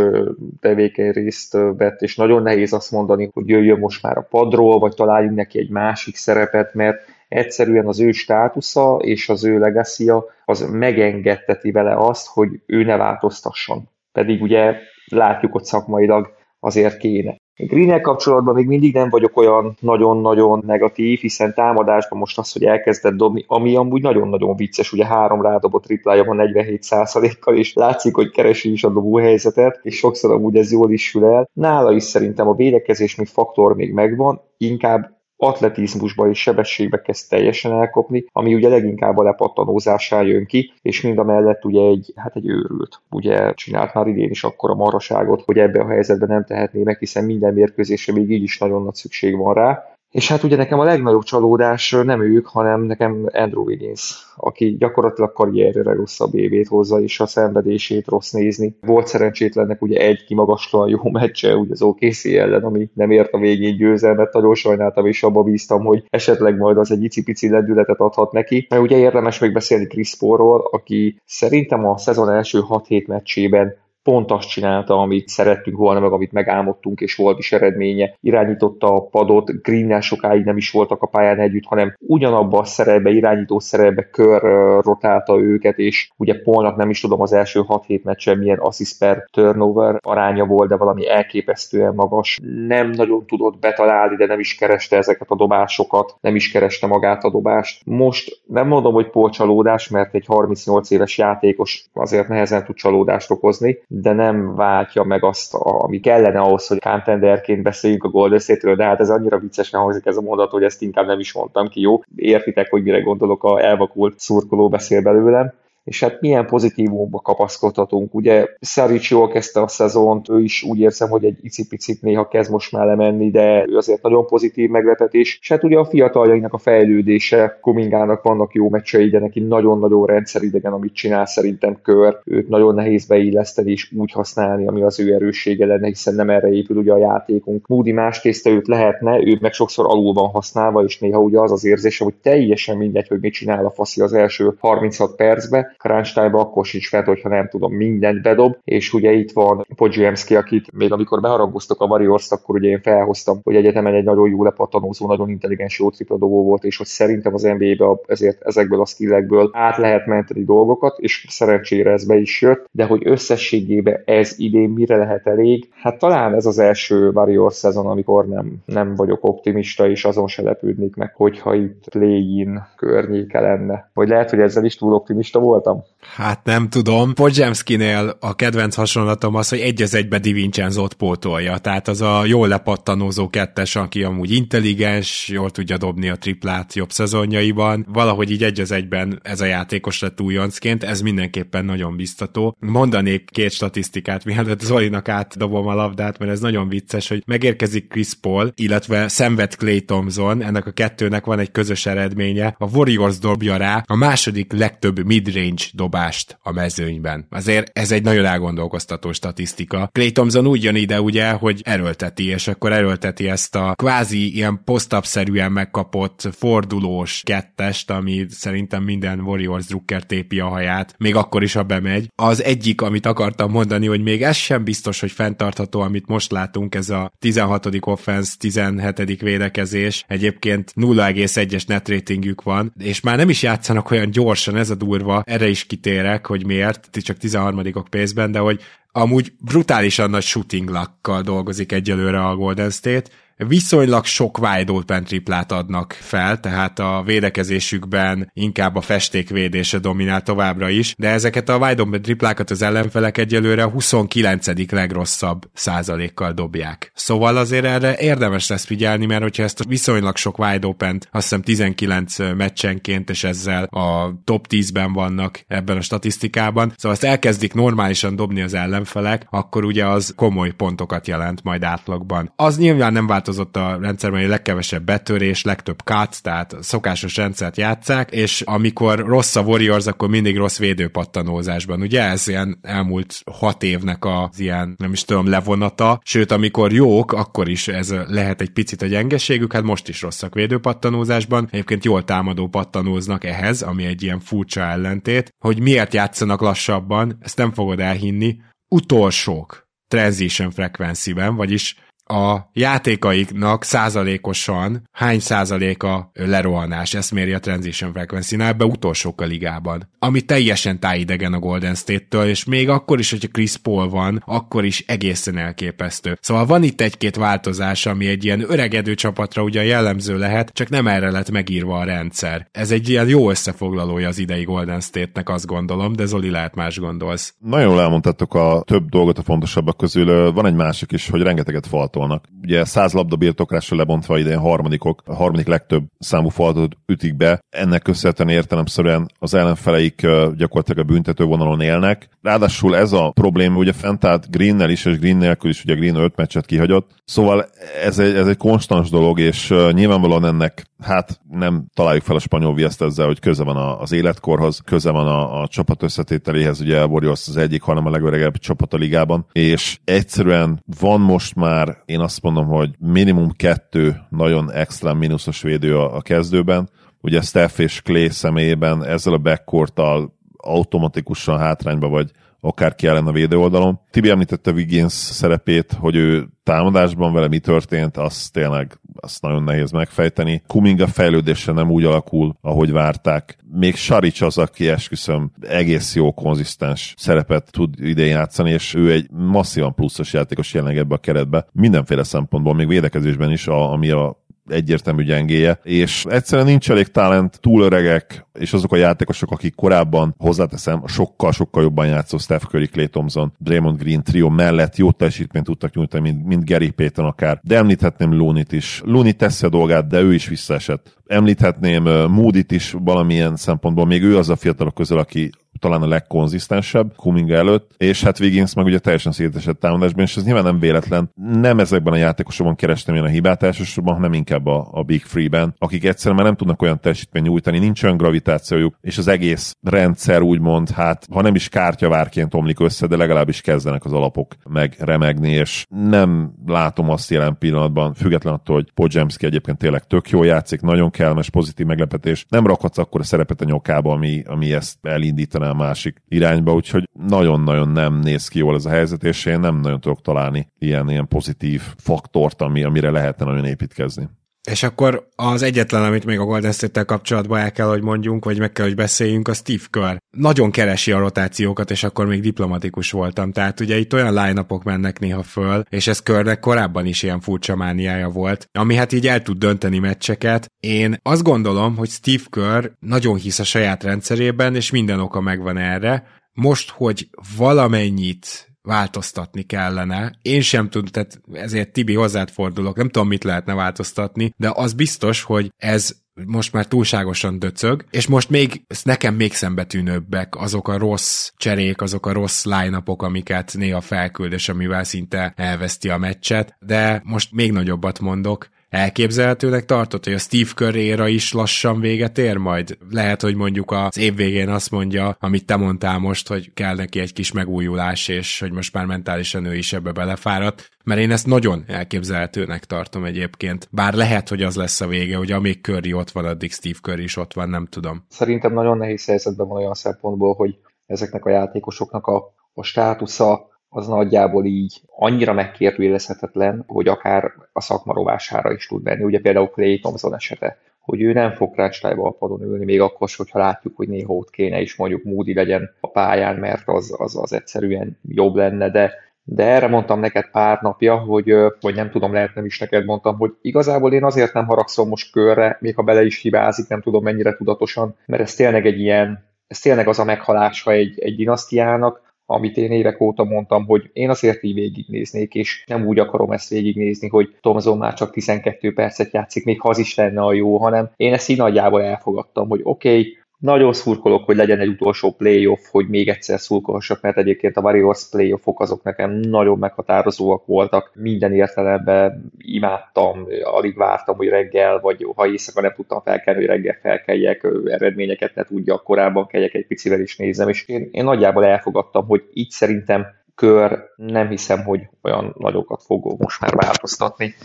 Speaker 3: tevékeny részt vett, és nagyon nehéz azt mondani, hogy jöjjön most már a padról, vagy találjunk neki egy másik szerepet, mert egyszerűen az ő státusza és az ő legacy az megengedteti vele azt, hogy ő ne változtasson. Pedig ugye látjuk, hogy szakmailag azért kéne. Green kapcsolatban még mindig nem vagyok olyan nagyon-nagyon negatív, hiszen támadásban most az, hogy elkezdett dobni, ami amúgy nagyon-nagyon vicces, ugye három rádobott triplája van 47%-kal, és látszik, hogy keresi is a dobó helyzetet, és sokszor amúgy ez jól is sül el. Nála is szerintem a védekezés, mint faktor még megvan, inkább atletizmusba és sebességbe kezd teljesen elkopni, ami ugye leginkább a lepattanózásán jön ki, és mind a mellett ugye egy, hát egy őrült. Ugye csinált már idén is akkor a maraságot, hogy ebbe a helyzetben nem tehetné meg, hiszen minden mérkőzésre még így is nagyon nagy szükség van rá. És hát ugye nekem a legnagyobb csalódás nem ők, hanem nekem Andrew Wiggins, aki gyakorlatilag karrierre rosszabb évét hozza, és a szenvedését rossz nézni. Volt szerencsétlennek ugye egy kimagaslóan jó meccse, ugye az OKC ellen, ami nem ért a végén győzelmet, nagyon sajnáltam, és abba bíztam, hogy esetleg majd az egy icipici lendületet adhat neki. Mert ugye érdemes még beszélni Chris Paulról, aki szerintem a szezon első 6-7 meccsében pont azt csinálta, amit szerettünk volna, meg amit megálmodtunk, és volt is eredménye. Irányította a padot, green sokáig nem is voltak a pályán együtt, hanem ugyanabba a szerepbe, irányító szerepbe kör rotálta őket, és ugye Polnak nem is tudom az első 6-7 meccsen milyen assist per turnover aránya volt, de valami elképesztően magas. Nem nagyon tudott betalálni, de nem is kereste ezeket a dobásokat, nem is kereste magát a dobást. Most nem mondom, hogy Paul csalódás, mert egy 38 éves játékos azért nehezen tud csalódást okozni, de nem váltja meg azt, ami kellene ahhoz, hogy contenderként beszéljünk a Golden State-ről, de hát ez annyira viccesen hangzik ez a mondat, hogy ezt inkább nem is mondtam ki, jó? Értitek, hogy mire gondolok, a elvakult szurkoló beszél belőlem és hát milyen pozitívumba kapaszkodhatunk. Ugye Szarics jól kezdte a szezont, ő is úgy érzem, hogy egy icipicit néha kezd most már lemenni, de ő azért nagyon pozitív meglepetés. És hát ugye a fiataljainak a fejlődése, Kumingának vannak jó meccsei, de neki nagyon-nagyon rendszeridegen, amit csinál szerintem kör. Őt nagyon nehéz beilleszteni és úgy használni, ami az ő erőssége lenne, hiszen nem erre épül ugye a játékunk. Moody másképp őt lehetne, ő meg sokszor alul van használva, és néha ugye az az érzése, hogy teljesen mindegy, hogy mit csinál a faszi az első 36 percbe, crunch time akkor sincs fent, hogyha nem tudom, mindent bedob, és ugye itt van Podziemski, akit még amikor beharangoztak a warriors akkor ugye én felhoztam, hogy egyetemen egy nagyon jó lepattanózó, nagyon intelligens jó tripla dobó volt, és hogy szerintem az NBA-be ezért ezekből a skillekből át lehet menteni dolgokat, és szerencsére ez be is jött, de hogy összességében ez idén mire lehet elég, hát talán ez az első Warriors szezon, amikor nem, nem vagyok optimista, és azon se lepődnék meg, hogyha itt play-in környéke lenne. Vagy lehet, hogy ezzel is túl optimista volt voltam?
Speaker 1: Hát nem tudom. Podzsemszkinél a kedvenc hasonlatom az, hogy egy az egybe Di Vincenzo-t pótolja. Tehát az a jól lepattanózó kettes, aki amúgy intelligens, jól tudja dobni a triplát jobb szezonjaiban. Valahogy így egy az egyben ez a játékos lett újoncként, ez mindenképpen nagyon biztató. Mondanék két statisztikát, mielőtt Zolinak átdobom a labdát, mert ez nagyon vicces, hogy megérkezik Chris Paul, illetve szenved Clay Thompson, ennek a kettőnek van egy közös eredménye. A Warriors dobja rá a második legtöbb midrange nincs dobást a mezőnyben. Azért ez egy nagyon elgondolkoztató statisztika. Clay Thompson úgy jön ide ugye, hogy erőlteti, és akkor erőlteti ezt a kvázi ilyen posztapszerűen megkapott fordulós kettest, ami szerintem minden Warriors drukker tépi a haját, még akkor is, ha bemegy. Az egyik, amit akartam mondani, hogy még ez sem biztos, hogy fenntartható, amit most látunk, ez a 16. offense, 17. védekezés. Egyébként 0,1-es net ratingjük van, és már nem is játszanak olyan gyorsan, ez a durva, erre is kitérek, hogy miért, ti csak 13-ok pénzben, de hogy amúgy brutálisan nagy shooting lakkal dolgozik egyelőre a Golden State, viszonylag sok wide open triplát adnak fel, tehát a védekezésükben inkább a festékvédése dominál továbbra is, de ezeket a wide open triplákat az ellenfelek egyelőre a 29. legrosszabb százalékkal dobják. Szóval azért erre érdemes lesz figyelni, mert hogyha ezt a viszonylag sok wide open azt hiszem 19 meccsenként, és ezzel a top 10-ben vannak ebben a statisztikában, szóval azt elkezdik normálisan dobni az ellenfelek, akkor ugye az komoly pontokat jelent majd átlagban. Az nyilván nem változott a rendszerben, hogy legkevesebb betörés, legtöbb cut, tehát szokásos rendszert játszák, és amikor rossz a Warriors, akkor mindig rossz védőpattanózásban. Ugye ez ilyen elmúlt hat évnek az ilyen, nem is tudom, levonata, sőt, amikor jók, akkor is ez lehet egy picit a gyengeségük, hát most is rosszak védőpattanózásban, egyébként jól támadó pattanóznak ehhez, ami egy ilyen furcsa ellentét, hogy miért játszanak lassabban, ezt nem fogod elhinni, utolsók transition frekvenciben, vagyis a játékaiknak százalékosan hány százaléka lerohanás, ezt méri a transition frequency ebbe utolsók a ligában. Ami teljesen tájidegen a Golden State-től, és még akkor is, hogyha Chris Paul van, akkor is egészen elképesztő. Szóval van itt egy-két változás, ami egy ilyen öregedő csapatra ugyan jellemző lehet, csak nem erre lett megírva a rendszer. Ez egy ilyen jó összefoglalója az idei Golden State-nek, azt gondolom, de Zoli lehet más gondolsz.
Speaker 2: Nagyon jól elmondtátok a több dolgot a fontosabbak közül. Van egy másik is, hogy rengeteget faltol faltolnak. Ugye 100 labda birtoklásra lebontva idén harmadikok, a harmadik legtöbb számú faltot ütik be. Ennek köszönhetően értelemszerűen az ellenfeleik gyakorlatilag a büntető élnek. Ráadásul ez a probléma ugye fent állt Greennel is, és Green nélkül is ugye Green 5 meccset kihagyott. Szóval ez egy, ez egy konstans dolog, és nyilvánvalóan ennek hát nem találjuk fel a spanyol viaszt ezzel, hogy köze van az életkorhoz, köze van a, a csapat összetételéhez, ugye a az egyik, hanem a legöregebb csapat a ligában, és egyszerűen van most már én azt mondom, hogy minimum kettő nagyon extra mínuszos védő a, a kezdőben. Ugye Steph és Clay személyében ezzel a backcourttal automatikusan hátrányba vagy akár ki ellen a védő oldalon. Tibi említette Wiggins szerepét, hogy ő támadásban vele mi történt, az tényleg azt nagyon nehéz megfejteni. Kuminga fejlődése nem úgy alakul, ahogy várták. Még Saric az, aki esküszöm egész jó, konzisztens szerepet tud ide játszani, és ő egy masszívan pluszos játékos jelenleg ebbe a keretbe. Mindenféle szempontból, még védekezésben is, a, ami a egyértelmű gyengéje, és egyszerűen nincs elég talent, túl öregek, és azok a játékosok, akik korábban hozzáteszem, sokkal-sokkal jobban játszó Steph Curry, Clay Thompson, Draymond Green trio mellett jó teljesítményt tudtak nyújtani, mint, mint Gary Payton akár. De említhetném Looney-t is. Looney teszi a dolgát, de ő is visszaesett. Említhetném Moody-t is valamilyen szempontból, még ő az a fiatalok közül, aki talán a legkonzisztensebb Kuminga előtt, és hát Wiggins meg ugye teljesen szétesett támadásban, és ez nyilván nem véletlen. Nem ezekben a játékosokban kerestem én a hibát elsősorban, hanem inkább a, a Big Free-ben, akik egyszerűen már nem tudnak olyan teljesítményt nyújtani, nincs olyan gravitációjuk, és az egész rendszer úgymond, hát ha nem is kártyavárként omlik össze, de legalábbis kezdenek az alapok meg remegni, és nem látom azt jelen pillanatban, független attól, hogy Podzsemski egyébként tényleg tök jó játszik, nagyon kellemes, pozitív meglepetés. Nem rakhatsz akkor a szerepet a nyokába, ami, ami ezt elindítaná a másik irányba, úgyhogy nagyon-nagyon nem néz ki jól ez a helyzet, és én nem nagyon tudok találni ilyen, ilyen pozitív faktort, ami, amire lehetne nagyon építkezni.
Speaker 1: És akkor az egyetlen, amit még a Golden State-tel kapcsolatban el kell, hogy mondjunk, vagy meg kell, hogy beszéljünk, a Steve Kerr. Nagyon keresi a rotációkat, és akkor még diplomatikus voltam. Tehát ugye itt olyan line mennek néha föl, és ez Körnek korábban is ilyen furcsa mániája volt, ami hát így el tud dönteni meccseket. Én azt gondolom, hogy Steve Kerr nagyon hisz a saját rendszerében, és minden oka megvan erre. Most, hogy valamennyit változtatni kellene. Én sem tudom, tehát ezért Tibi hozzád fordulok, nem tudom, mit lehetne változtatni, de az biztos, hogy ez most már túlságosan döcög, és most még nekem még szembetűnőbbek azok a rossz cserék, azok a rossz line amiket néha felküld, és amivel szinte elveszti a meccset, de most még nagyobbat mondok, elképzelhetőnek tartott, hogy a Steve Curryra is lassan véget ér majd? Lehet, hogy mondjuk az év végén azt mondja, amit te mondtál most, hogy kell neki egy kis megújulás, és hogy most már mentálisan ő is ebbe belefáradt, mert én ezt nagyon elképzelhetőnek tartom egyébként. Bár lehet, hogy az lesz a vége, hogy amíg Curry ott van, addig Steve Curry is ott van, nem tudom.
Speaker 3: Szerintem nagyon nehéz helyzetben van olyan szempontból, hogy ezeknek a játékosoknak a, a státusza az nagyjából így annyira megkérdőjelezhetetlen, hogy akár a szakma rovására is tud menni. Ugye például Clay Thompson esete, hogy ő nem fog krácstájba a padon ülni, még akkor, hogyha látjuk, hogy néha ott kéne is mondjuk Moody legyen a pályán, mert az, az, az egyszerűen jobb lenne, de de erre mondtam neked pár napja, hogy, vagy nem tudom, lehet nem is neked mondtam, hogy igazából én azért nem haragszom most körre, még ha bele is hibázik, nem tudom mennyire tudatosan, mert ez tényleg egy ilyen, ez tényleg az a meghalása egy, egy dinasztiának, amit én évek óta mondtam, hogy én azért így végignéznék, és nem úgy akarom ezt végignézni, hogy Tomzon már csak 12 percet játszik, még ha az is lenne a jó, hanem én ezt így nagyjából elfogadtam, hogy oké, okay, nagyon szurkolok, hogy legyen egy utolsó playoff, hogy még egyszer szurkolhassak, mert egyébként a Warriors playoffok azok nekem nagyon meghatározóak voltak. Minden értelemben imádtam, alig vártam, hogy reggel, vagy ha éjszaka nem tudtam felkelni, hogy reggel felkeljek, eredményeket ne tudjak, korábban keljek egy picivel is nézem, és én, én nagyjából elfogadtam, hogy így szerintem kör nem hiszem, hogy olyan nagyokat fog most már változtatni,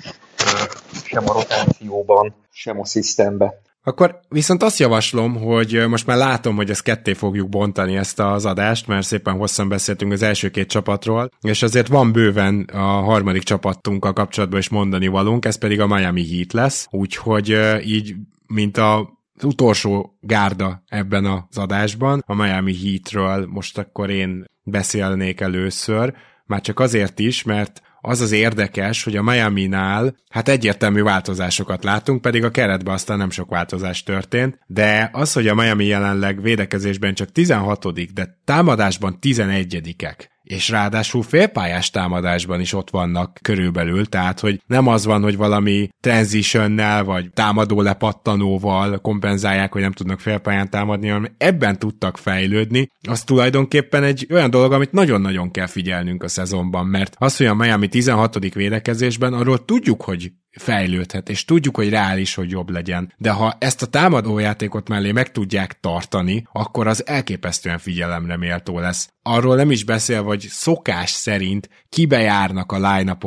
Speaker 3: sem a rotációban, sem a szisztembe.
Speaker 1: Akkor viszont azt javaslom, hogy most már látom, hogy ezt ketté fogjuk bontani ezt az adást, mert szépen hosszan beszéltünk az első két csapatról, és azért van bőven a harmadik csapattunkkal kapcsolatban is mondani valunk, ez pedig a Miami Heat lesz, úgyhogy így, mint a az utolsó gárda ebben az adásban, a Miami Heatről most akkor én beszélnék először, már csak azért is, mert az az érdekes, hogy a Miami-nál hát egyértelmű változásokat látunk, pedig a keretben aztán nem sok változás történt, de az, hogy a Miami jelenleg védekezésben csak 16 de támadásban 11-ek, és ráadásul félpályás támadásban is ott vannak körülbelül, tehát hogy nem az van, hogy valami transitionnel vagy támadó lepattanóval kompenzálják, hogy nem tudnak félpályán támadni, hanem ebben tudtak fejlődni, az tulajdonképpen egy olyan dolog, amit nagyon-nagyon kell figyelnünk a szezonban, mert az, hogy a Miami 16. védekezésben, arról tudjuk, hogy fejlődhet, és tudjuk, hogy reális, hogy jobb legyen. De ha ezt a támadójátékot mellé meg tudják tartani, akkor az elképesztően figyelemre méltó lesz. Arról nem is beszél, hogy szokás szerint kibejárnak a line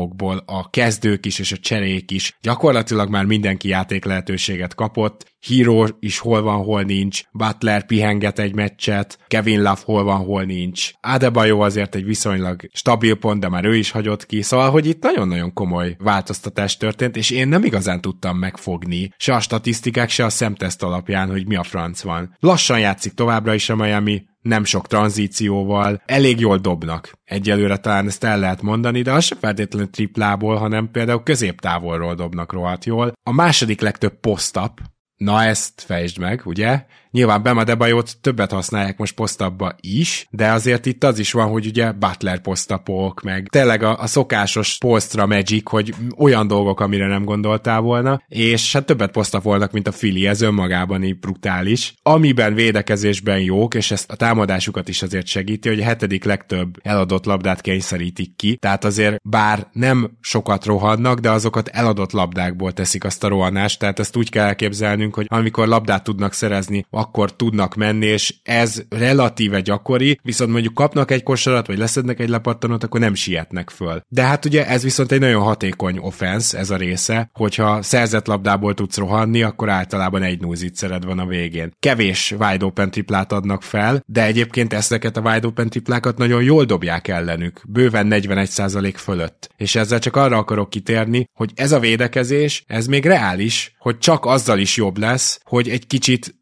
Speaker 1: a kezdők is és a cserék is. Gyakorlatilag már mindenki játék lehetőséget kapott, Hero is hol van, hol nincs, Butler pihenget egy meccset, Kevin Love hol van, hol nincs. Adebayo azért egy viszonylag stabil pont, de már ő is hagyott ki, szóval, hogy itt nagyon-nagyon komoly változtatás történt, és én nem igazán tudtam megfogni, se a statisztikák, se a szemteszt alapján, hogy mi a franc van. Lassan játszik továbbra is a Miami, nem sok tranzícióval, elég jól dobnak. Egyelőre talán ezt el lehet mondani, de az sem feltétlenül triplából, hanem például középtávolról dobnak rohadt jól. A második legtöbb posztap, Na ezt fejtsd meg, ugye? Nyilván Bema Debajót többet használják most posztabba is, de azért itt az is van, hogy ugye Butler posztapok, meg tényleg a, a szokásos posztra Magic, hogy olyan dolgok, amire nem gondoltál volna, és hát többet posztapolnak, mint a Fili, ez önmagában így brutális. Amiben védekezésben jók, és ezt a támadásukat is azért segíti, hogy a hetedik legtöbb eladott labdát kényszerítik ki, tehát azért bár nem sokat rohannak, de azokat eladott labdákból teszik azt a rohanást, tehát ezt úgy kell elképzelnünk, hogy amikor labdát tudnak szerezni, akkor tudnak menni, és ez relatíve gyakori, viszont mondjuk kapnak egy kosarat, vagy leszednek egy lepattanót, akkor nem sietnek föl. De hát ugye ez viszont egy nagyon hatékony offense, ez a része, hogyha szerzett labdából tudsz rohanni, akkor általában egy núzicszered van a végén. Kevés wide open triplát adnak fel, de egyébként ezeket a wide open triplákat nagyon jól dobják ellenük, bőven 41% fölött. És ezzel csak arra akarok kitérni, hogy ez a védekezés, ez még reális, hogy csak azzal is jobb lesz, hogy egy kicsit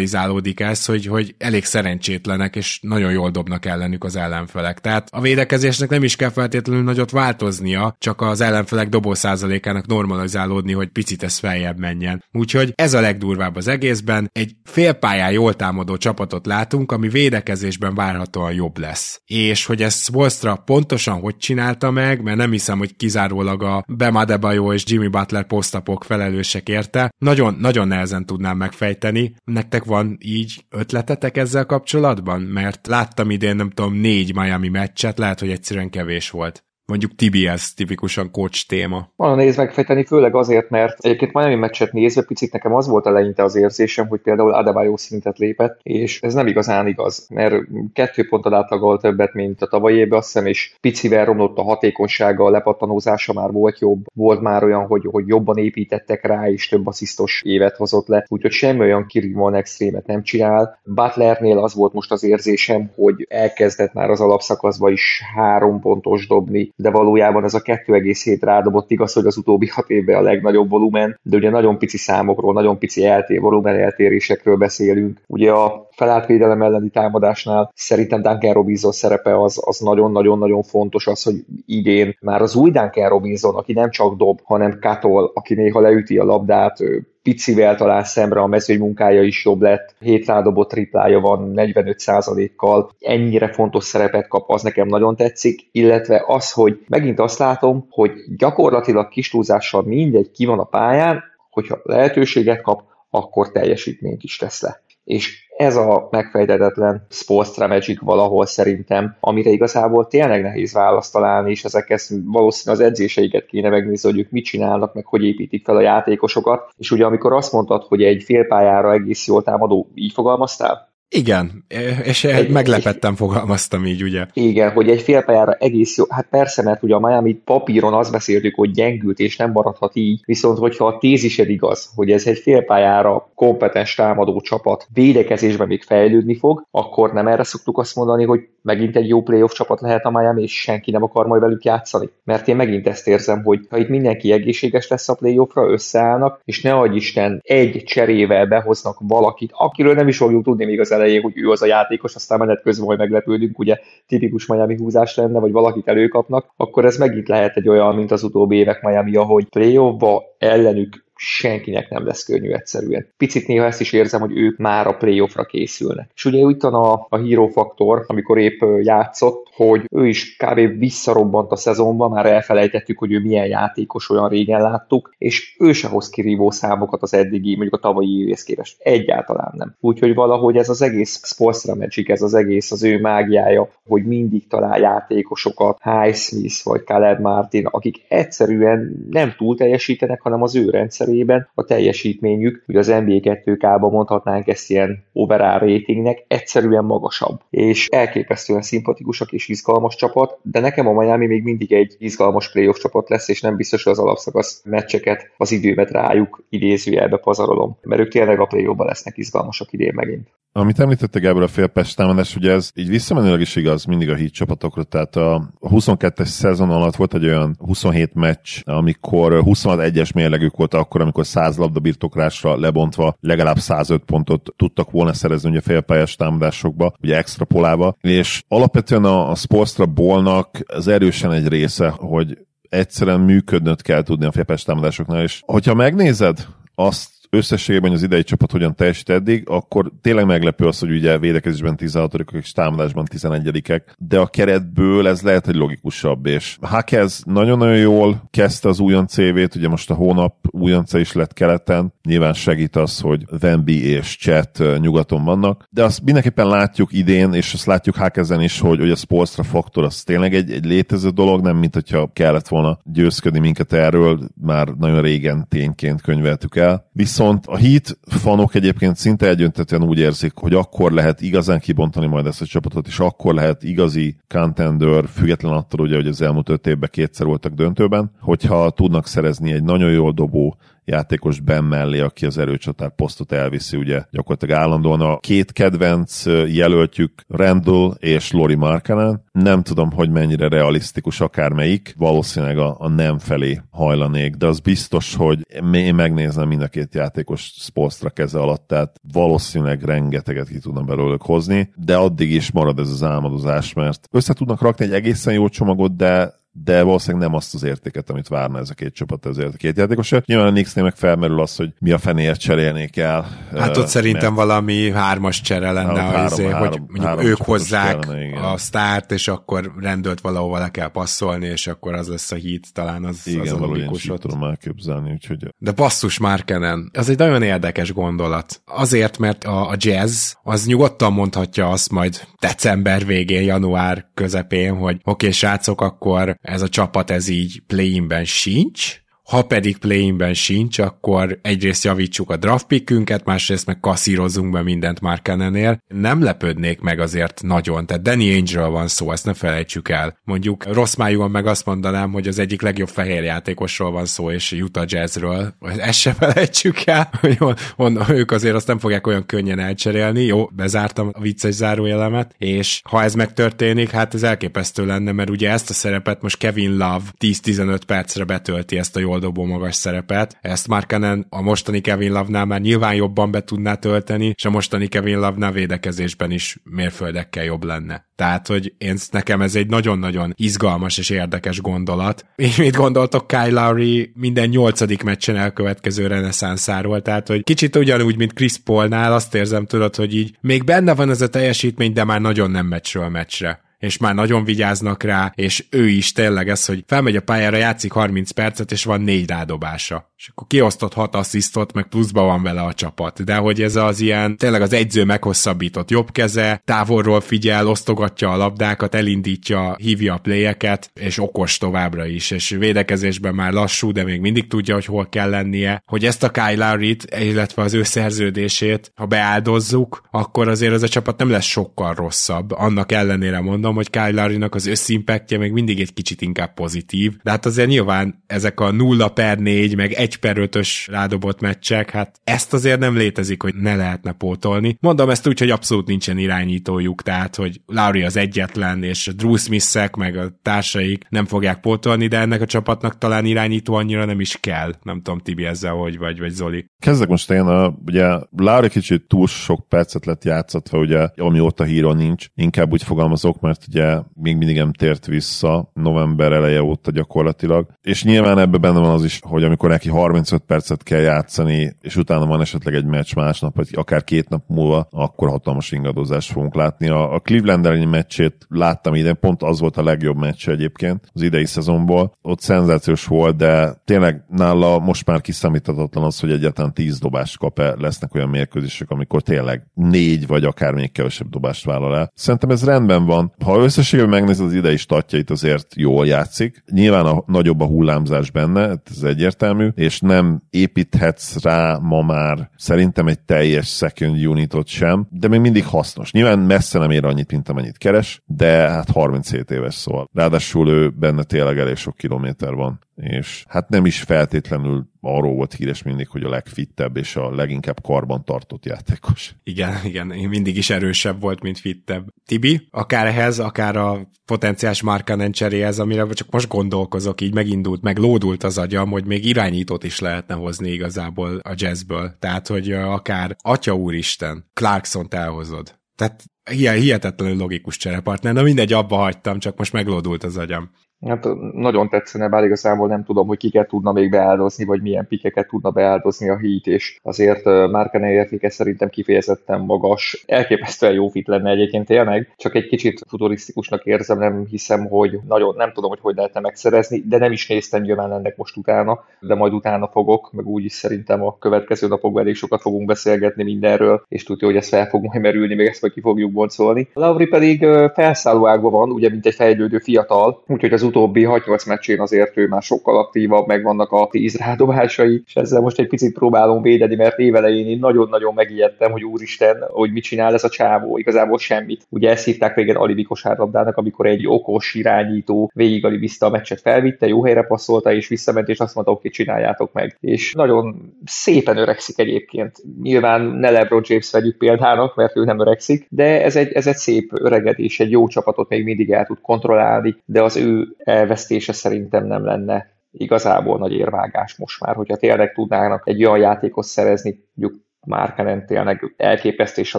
Speaker 1: normalizálódik ez, hogy, hogy elég szerencsétlenek, és nagyon jól dobnak ellenük az ellenfelek. Tehát a védekezésnek nem is kell feltétlenül nagyot változnia, csak az ellenfelek dobószázalékának normalizálódni, hogy picit ez feljebb menjen. Úgyhogy ez a legdurvább az egészben. Egy félpályán jól támadó csapatot látunk, ami védekezésben várhatóan jobb lesz. És hogy ezt Wolstra pontosan hogy csinálta meg, mert nem hiszem, hogy kizárólag a Bema Debajo és Jimmy Butler posztapok felelősek érte, nagyon, nagyon nehezen tudnám megfejteni, Nektek van így ötletetek ezzel kapcsolatban? Mert láttam idén, nem tudom, négy Miami meccset, lehet, hogy egyszerűen kevés volt mondjuk TBS tipikusan coach téma.
Speaker 3: Van néz megfejteni, főleg azért, mert egyébként Miami meccset nézve picit nekem az volt eleinte az érzésem, hogy például Adebayo szintet lépett, és ez nem igazán igaz, mert kettő ponttal átlagol többet, mint a tavalyi évben, azt hiszem, és picivel romlott a hatékonysága, a lepattanózása már volt jobb, volt már olyan, hogy, hogy jobban építettek rá, és több asszisztos évet hozott le, úgyhogy semmi olyan kirívóan extrémet nem csinál. Butlernél az volt most az érzésem, hogy elkezdett már az alapszakaszba is három pontos dobni, de valójában ez a 2,7 rádobott igaz, hogy az utóbbi hat évben a legnagyobb volumen, de ugye nagyon pici számokról, nagyon pici eltér, volumen eltérésekről beszélünk. Ugye a felálltvédelem elleni támadásnál szerintem Duncan Robinson szerepe az, az nagyon-nagyon-nagyon fontos az, hogy idén már az új Duncan Robinson, aki nem csak dob, hanem katol, aki néha leüti a labdát, picivel talán szemre a mezőny munkája is jobb lett, 7 rádobott triplája van 45%-kal, ennyire fontos szerepet kap, az nekem nagyon tetszik, illetve az, hogy megint azt látom, hogy gyakorlatilag kis túlzással mindegy ki van a pályán, hogyha lehetőséget kap, akkor teljesítményt is tesz le. És ez a megfejtetetlen sports magic valahol szerintem, amire igazából tényleg nehéz választ találni, és ezekhez valószínűleg az edzéseiket kéne megnézni, hogy ők mit csinálnak, meg hogy építik fel a játékosokat. És ugye amikor azt mondtad, hogy egy félpályára egész jól támadó, így fogalmaztál?
Speaker 1: Igen, és egy, meglepettem fogalmaztam így, ugye?
Speaker 3: Igen, hogy egy félpályára egész jó, hát persze, mert ugye a Miami papíron azt beszéltük, hogy gyengült és nem maradhat így, viszont hogyha a tézised igaz, hogy ez egy félpályára kompetens támadó csapat védekezésben még fejlődni fog, akkor nem erre szoktuk azt mondani, hogy megint egy jó playoff csapat lehet a Miami, és senki nem akar majd velük játszani. Mert én megint ezt érzem, hogy ha itt mindenki egészséges lesz a playoffra, összeállnak, és ne adj Isten, egy cserével behoznak valakit, akiről nem is fogjuk tudni még az elején, hogy ő az a játékos, aztán menet közben majd meglepődünk, ugye tipikus Miami húzás lenne, vagy valakit előkapnak, akkor ez megint lehet egy olyan, mint az utóbbi évek Miami, ahogy playoffba ellenük senkinek nem lesz könnyű egyszerűen. Picit néha ezt is érzem, hogy ők már a playoffra készülnek. És ugye úgy a, a hero faktor, amikor épp játszott, hogy ő is kb. visszarobbant a szezonban, már elfelejtettük, hogy ő milyen játékos, olyan régen láttuk, és ő se hoz kirívó számokat az eddigi, mondjuk a tavalyi évhez képest. Egyáltalán nem. Úgyhogy valahogy ez az egész Sportsra Magic, ez az egész az ő mágiája, hogy mindig talál játékosokat, Highsmith vagy Caleb Martin, akik egyszerűen nem túl teljesítenek, hanem az ő rendszerében a teljesítményük, ugye az NBA 2K-ban mondhatnánk ezt ilyen overall ratingnek, egyszerűen magasabb. És elképesztően szimpatikusak és izgalmas csapat, de nekem a Miami még mindig egy izgalmas playoff csapat lesz, és nem biztos, hogy az alapszakasz meccseket, az időmet rájuk idézőjelbe pazarolom, mert ők tényleg a playoffban lesznek izgalmasak idén megint.
Speaker 2: Amit említette Gábor a félpest támadás, ugye ez így visszamenőleg is igaz mindig a híd csapatokra, tehát a 22-es szezon alatt volt egy olyan 27 meccs, amikor 26-1-es mérlegük volt akkor, amikor 100 labda birtoklásra lebontva legalább 105 pontot tudtak volna szerezni ugye félpályás támadásokba, ugye extrapolálva, és alapvetően a, a Sportstra Ballnak az erősen egy része, hogy egyszerűen működnöd kell tudni a félpályás támadásoknál, és hogyha megnézed azt összességében az idei csapat hogyan teljesít eddig, akkor tényleg meglepő az, hogy ugye védekezésben 16 és támadásban 11-ek, de a keretből ez lehet egy logikusabb, és Hakez nagyon-nagyon jól kezdte az CV-t, ugye most a hónap újonca is lett keleten, nyilván segít az, hogy Wemby és Chet nyugaton vannak, de azt mindenképpen látjuk idén, és azt látjuk Hakezen is, hogy, hogy a Spolstra faktor az tényleg egy, egy létező dolog, nem mint hogyha kellett volna győzködni minket erről, már nagyon régen tényként könyveltük el. Viszont Viszont a Heat fanok egyébként szinte egyöntetően úgy érzik, hogy akkor lehet igazán kibontani majd ezt a csapatot, és akkor lehet igazi contender, független attól ugye, hogy az elmúlt öt évben kétszer voltak döntőben, hogyha tudnak szerezni egy nagyon jól dobó játékos Ben mellé, aki az erőcsatár posztot elviszi, ugye gyakorlatilag állandóan a két kedvenc jelöltjük Randall és Lori Markanen. Nem tudom, hogy mennyire realisztikus akármelyik, valószínűleg a, a nem felé hajlanék, de az biztos, hogy én megnézem mind a két játékos Spolstra keze alatt, tehát valószínűleg rengeteget ki tudnak belőlük hozni, de addig is marad ez az álmodozás, mert össze tudnak rakni egy egészen jó csomagot, de de valószínűleg nem azt az értéket, amit várna ez a két csapat ezért a két játékos. Nyilván a Knicksnél meg felmerül az, hogy mi a fenéért cserélnék el.
Speaker 1: Hát ott szerintem mert... valami hármas csere lenne, három, azért, három, hogy mondjuk három ők hozzák kellene, a sztárt, és akkor rendőrt valahova le kell passzolni, és akkor az lesz a hit, talán az,
Speaker 2: igen,
Speaker 1: az a
Speaker 2: logikus. Igen, tudom elképzelni, úgyhogy...
Speaker 1: De basszus Markenen, az egy nagyon érdekes gondolat. Azért, mert a, a jazz az nyugodtan mondhatja azt majd december végén, január közepén, hogy oké, okay, srácok, akkor ez a csapat ez így play-inben sincs, ha pedig play sincs, akkor egyrészt javítsuk a draft pickünket, másrészt meg kasszírozzunk be mindent Markanenél. Nem lepődnék meg azért nagyon, tehát Danny ainge van szó, ezt ne felejtsük el. Mondjuk rossz májúan meg azt mondanám, hogy az egyik legjobb fehér játékosról van szó, és Utah Jazzről. Ezt se felejtsük el, hogy on, ők azért azt nem fogják olyan könnyen elcserélni. Jó, bezártam a vicces zárójelemet, és ha ez megtörténik, hát ez elképesztő lenne, mert ugye ezt a szerepet most Kevin Love 10-15 percre betölti ezt a jól dobó magas szerepet. Ezt Markanen a mostani Kevin Love-nál már nyilván jobban be tudná tölteni, és a mostani Kevin Love-nál védekezésben is mérföldekkel jobb lenne. Tehát, hogy én, nekem ez egy nagyon-nagyon izgalmas és érdekes gondolat. És mit gondoltok Kyle Lowry minden nyolcadik meccsen elkövetkező reneszánszáról? Tehát, hogy kicsit ugyanúgy, mint Chris Paulnál azt érzem, tudod, hogy így még benne van ez a teljesítmény, de már nagyon nem meccsről meccsre és már nagyon vigyáznak rá, és ő is tényleg ez, hogy felmegy a pályára, játszik 30 percet, és van négy rádobása. És akkor kiosztott hat asszisztot, meg pluszba van vele a csapat. De hogy ez az ilyen, tényleg az egyző meghosszabbított jobb keze, távolról figyel, osztogatja a labdákat, elindítja, hívja a playeket, és okos továbbra is, és védekezésben már lassú, de még mindig tudja, hogy hol kell lennie. Hogy ezt a Kyle Lowry-t, illetve az ő szerződését, ha beáldozzuk, akkor azért ez a csapat nem lesz sokkal rosszabb. Annak ellenére mondom, mondom, hogy Kyle Lowry-nak az összimpektje még mindig egy kicsit inkább pozitív, de hát azért nyilván ezek a 0 per 4, meg 1 per 5-ös rádobott meccsek, hát ezt azért nem létezik, hogy ne lehetne pótolni. Mondom ezt úgy, hogy abszolút nincsen irányítójuk, tehát, hogy Lowry az egyetlen, és Drew smith meg a társaik nem fogják pótolni, de ennek a csapatnak talán irányító annyira nem is kell. Nem tudom, Tibi ezzel hogy vagy, vagy Zoli.
Speaker 2: Kezdek most én, a, ugye Lowry kicsit túl sok percet lett játszatva, ugye amióta híron nincs, inkább úgy fogalmazok, mert mert ugye még mindig nem tért vissza november eleje óta gyakorlatilag. És nyilván ebben benne van az is, hogy amikor neki 35 percet kell játszani, és utána van esetleg egy meccs másnap, vagy akár két nap múlva, akkor hatalmas ingadozást fogunk látni. A, Cleveland elleni meccsét láttam idén, pont az volt a legjobb meccs egyébként az idei szezonból. Ott szenzációs volt, de tényleg nála most már kiszámíthatatlan az, hogy egyáltalán 10 dobást kap-e, lesznek olyan mérkőzések, amikor tényleg négy vagy akár még kevesebb dobást vállal el. Szerintem ez rendben van. Ha ha összességében megnézed az idei statjait, azért jól játszik. Nyilván a nagyobb a hullámzás benne, ez egyértelmű, és nem építhetsz rá ma már szerintem egy teljes second unitot sem, de még mindig hasznos. Nyilván messze nem ér annyit, mint amennyit keres, de hát 37 éves szól. Ráadásul ő benne tényleg elég sok kilométer van és hát nem is feltétlenül arról volt híres mindig, hogy a legfittebb és a leginkább karban tartott játékos.
Speaker 1: Igen, igen, mindig is erősebb volt, mint fittebb. Tibi, akár ehhez, akár a potenciális Markanen cseréhez, amire csak most gondolkozok, így megindult, meg lódult az agyam, hogy még irányítót is lehetne hozni igazából a jazzből. Tehát, hogy akár Atya úristen, Clarkson-t elhozod. Tehát hihetetlenül logikus cserepartner, de mindegy, abba hagytam, csak most meglódult az agyam.
Speaker 3: Hát nagyon tetszene, bár igazából nem tudom, hogy kiket tudna még beáldozni, vagy milyen pikeket tudna beáldozni a hit, és azért Márkene értéke szerintem kifejezetten magas. Elképesztően jó fit lenne egyébként tényleg, csak egy kicsit futurisztikusnak érzem, nem hiszem, hogy nagyon, nem tudom, hogy hogy lehetne megszerezni, de nem is néztem nyilván ennek most utána, de majd utána fogok, meg úgy is szerintem a következő napokban elég sokat fogunk beszélgetni mindenről, és tudja, hogy ez fel fog majd merülni, még ezt majd ki fogjuk boncolni. Lauri pedig felszálló van, ugye, mint egy fejlődő fiatal, úgyhogy az utóbbi 6-8 meccsén azért ő már sokkal aktívabb, megvannak a 10 rádobásai, és ezzel most egy picit próbálom védeni, mert évelején én nagyon-nagyon megijedtem, hogy úristen, hogy mit csinál ez a csávó, igazából semmit. Ugye ezt hívták régen alibi kosárlabdának, amikor egy okos irányító végig alibizta a meccset, felvitte, jó helyre passzolta, és visszament, és azt mondta, hogy csináljátok meg. És nagyon szépen öregszik egyébként. Nyilván ne LeBron James vegyük példának, mert ő nem öregszik, de ez egy, ez egy szép öregedés, egy jó csapatot még mindig el tud kontrollálni, de az ő elvesztése szerintem nem lenne igazából nagy érvágás most már, hogyha tényleg tudnának egy olyan játékot szerezni, mondjuk Márkenen tényleg elképesztő, és a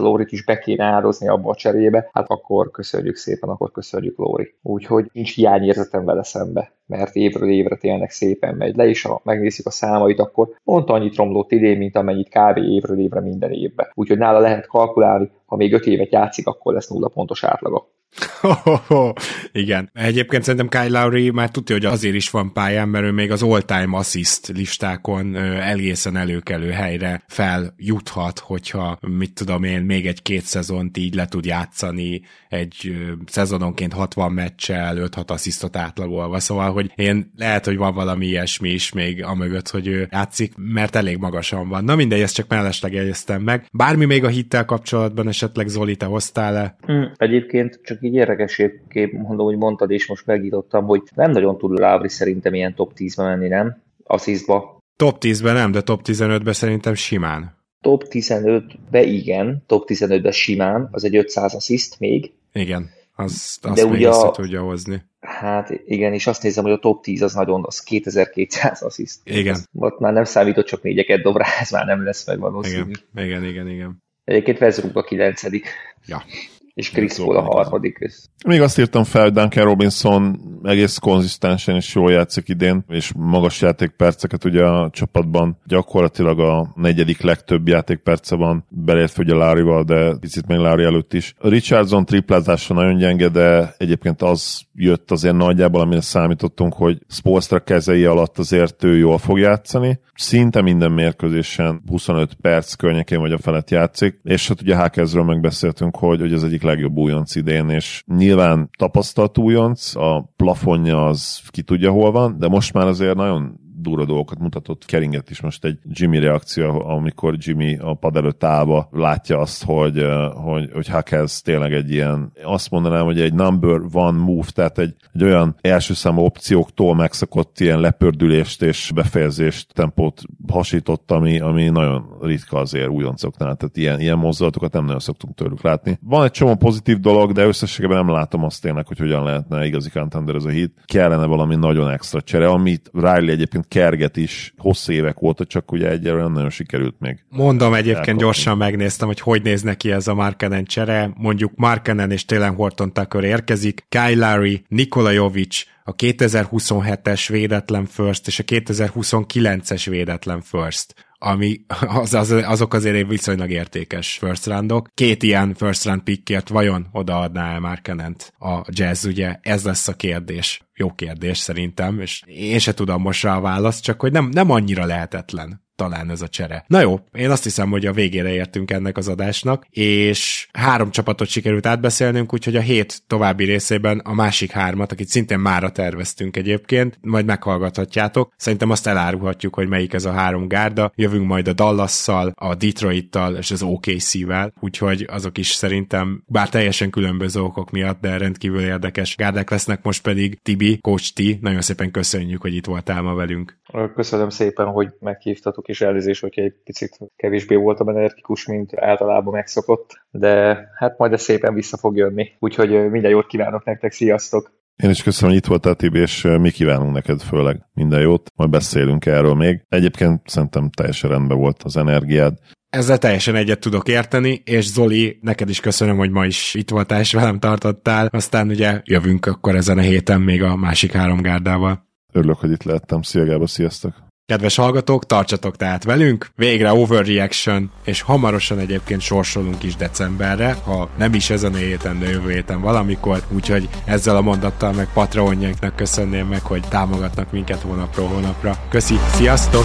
Speaker 3: Lórit is be kéne áldozni abba a cserébe, hát akkor köszönjük szépen, akkor köszönjük Lóri. Úgyhogy nincs hiányérzetem vele szembe, mert évről évre tényleg szépen megy le, és ha megnézzük a számait, akkor pont annyit romlott idén, mint amennyit kb. évről évre minden évben. Úgyhogy nála lehet kalkulálni, ha még öt évet játszik, akkor lesz nulla pontos átlaga.
Speaker 1: Igen. Egyébként szerintem Kyle Lowry már tudja, hogy azért is van pályán, mert ő még az all-time assist listákon egészen előkelő helyre feljuthat, hogyha mit tudom én, még egy-két szezont így le tud játszani egy szezononként 60 meccsel, 5-6 asszisztot átlagolva. Szóval, hogy én lehet, hogy van valami ilyesmi is még amögött, hogy ő játszik, mert elég magasan van. Na mindegy, ezt csak mellesleg jegyeztem meg. Bármi még a hittel kapcsolatban esetleg Zoli, te hoztál-e?
Speaker 3: Hmm, egyébként csak így érdekességképp mondom, hogy mondtad, és most megítottam, hogy nem nagyon tud Lávri szerintem ilyen top 10-be menni, nem? Asszisztba.
Speaker 1: Top 10-ben nem, de top 15-ben szerintem simán.
Speaker 3: Top 15-be igen, top 15-be simán, az egy 500 assziszt még.
Speaker 1: Igen, az, azt de még ugye a, tudja hozni.
Speaker 3: Hát igen, és azt nézem, hogy a top 10 az nagyon, az 2200 assziszt.
Speaker 1: Igen.
Speaker 3: Ott már nem számított, csak négyeket dob rá, ez már nem lesz meg valószínű.
Speaker 1: Igen, igen, igen. igen.
Speaker 3: Egyébként Vezrug a kilencedik.
Speaker 1: Ja,
Speaker 3: és Chris Paul a harmadik.
Speaker 2: Még azt írtam fel, hogy Duncan Robinson egész konzisztensen és jól játszik idén, és magas játékperceket ugye a csapatban gyakorlatilag a negyedik legtöbb játékperce van, beleértve ugye Lárival, de picit még Lári előtt is. A Richardson triplázása nagyon gyenge, de egyébként az jött azért nagyjából, amire számítottunk, hogy Spolstra kezei alatt azért ő jól fog játszani. Szinte minden mérkőzésen 25 perc környékén vagy a felett játszik, és hát ugye Hákezről megbeszéltünk, hogy, hogy ez egyik legjobb újonc idén, és nyilván tapasztalt újonc, a plafonja az ki tudja hol van, de most már azért nagyon durva dolgokat mutatott. Keringet is most egy Jimmy reakció, amikor Jimmy a pad előtt állva látja azt, hogy, hogy, hogy Hackers tényleg egy ilyen, azt mondanám, hogy egy number one move, tehát egy, egy olyan első számú opcióktól megszokott ilyen lepördülést és befejezést, tempót hasított, ami, ami nagyon ritka azért újoncoknál, tehát ilyen, ilyen mozdulatokat nem nagyon szoktunk tőlük látni. Van egy csomó pozitív dolog, de összességében nem látom azt tényleg, hogy hogyan lehetne igazi contender ez a hit. Kellene valami nagyon extra csere, amit Riley egyébként kerget is hosszú évek óta, csak ugye egyelőre nagyon sikerült még.
Speaker 1: Mondom egyébként elkapni. gyorsan megnéztem, hogy hogy néz neki ez a Markenen csere. Mondjuk Markenen és Télen Horton Tucker érkezik, Kyle Lowry, Nikola Jovic, a 2027-es védetlen first és a 2029-es védetlen first ami az, az, azok azért viszonylag értékes first roundok. Két ilyen first round pickért vajon odaadná el már Kenent a jazz, ugye? Ez lesz a kérdés. Jó kérdés szerintem, és én se tudom most rá a választ, csak hogy nem, nem annyira lehetetlen talán ez a csere. Na jó, én azt hiszem, hogy a végére értünk ennek az adásnak, és három csapatot sikerült átbeszélnünk, úgyhogy a hét további részében a másik hármat, akit szintén mára terveztünk egyébként, majd meghallgathatjátok. Szerintem azt elárulhatjuk, hogy melyik ez a három gárda. Jövünk majd a Dallasszal, a Detroittal és az OKC-vel, úgyhogy azok is szerintem, bár teljesen különböző okok miatt, de rendkívül érdekes gárdák lesznek, most pedig Tibi, Coach T, nagyon szépen köszönjük, hogy itt voltál ma velünk.
Speaker 3: Köszönöm szépen, hogy meghívtatok, és elnézést, hogy egy picit kevésbé voltam energikus, mint általában megszokott, de hát majd ez szépen vissza fog jönni. Úgyhogy minden jót kívánok nektek, sziasztok!
Speaker 2: Én is köszönöm, hogy itt voltál, Tibi, és mi kívánunk neked főleg minden jót, majd beszélünk erről még. Egyébként szerintem teljesen rendben volt az energiád.
Speaker 1: Ezzel teljesen egyet tudok érteni, és Zoli, neked is köszönöm, hogy ma is itt voltál és velem tartottál. Aztán ugye jövünk akkor ezen a héten még a másik három gárdával.
Speaker 2: Örülök, hogy itt lehettem. Szia Gába, sziasztok!
Speaker 1: Kedves hallgatók, tartsatok tehát velünk, végre Overreaction, és hamarosan egyébként sorsolunk is decemberre, ha nem is ezen a héten, de jövő héten valamikor, úgyhogy ezzel a mondattal meg Patreonjainknak köszönném meg, hogy támogatnak minket hónapról hónapra. Köszi, sziasztok!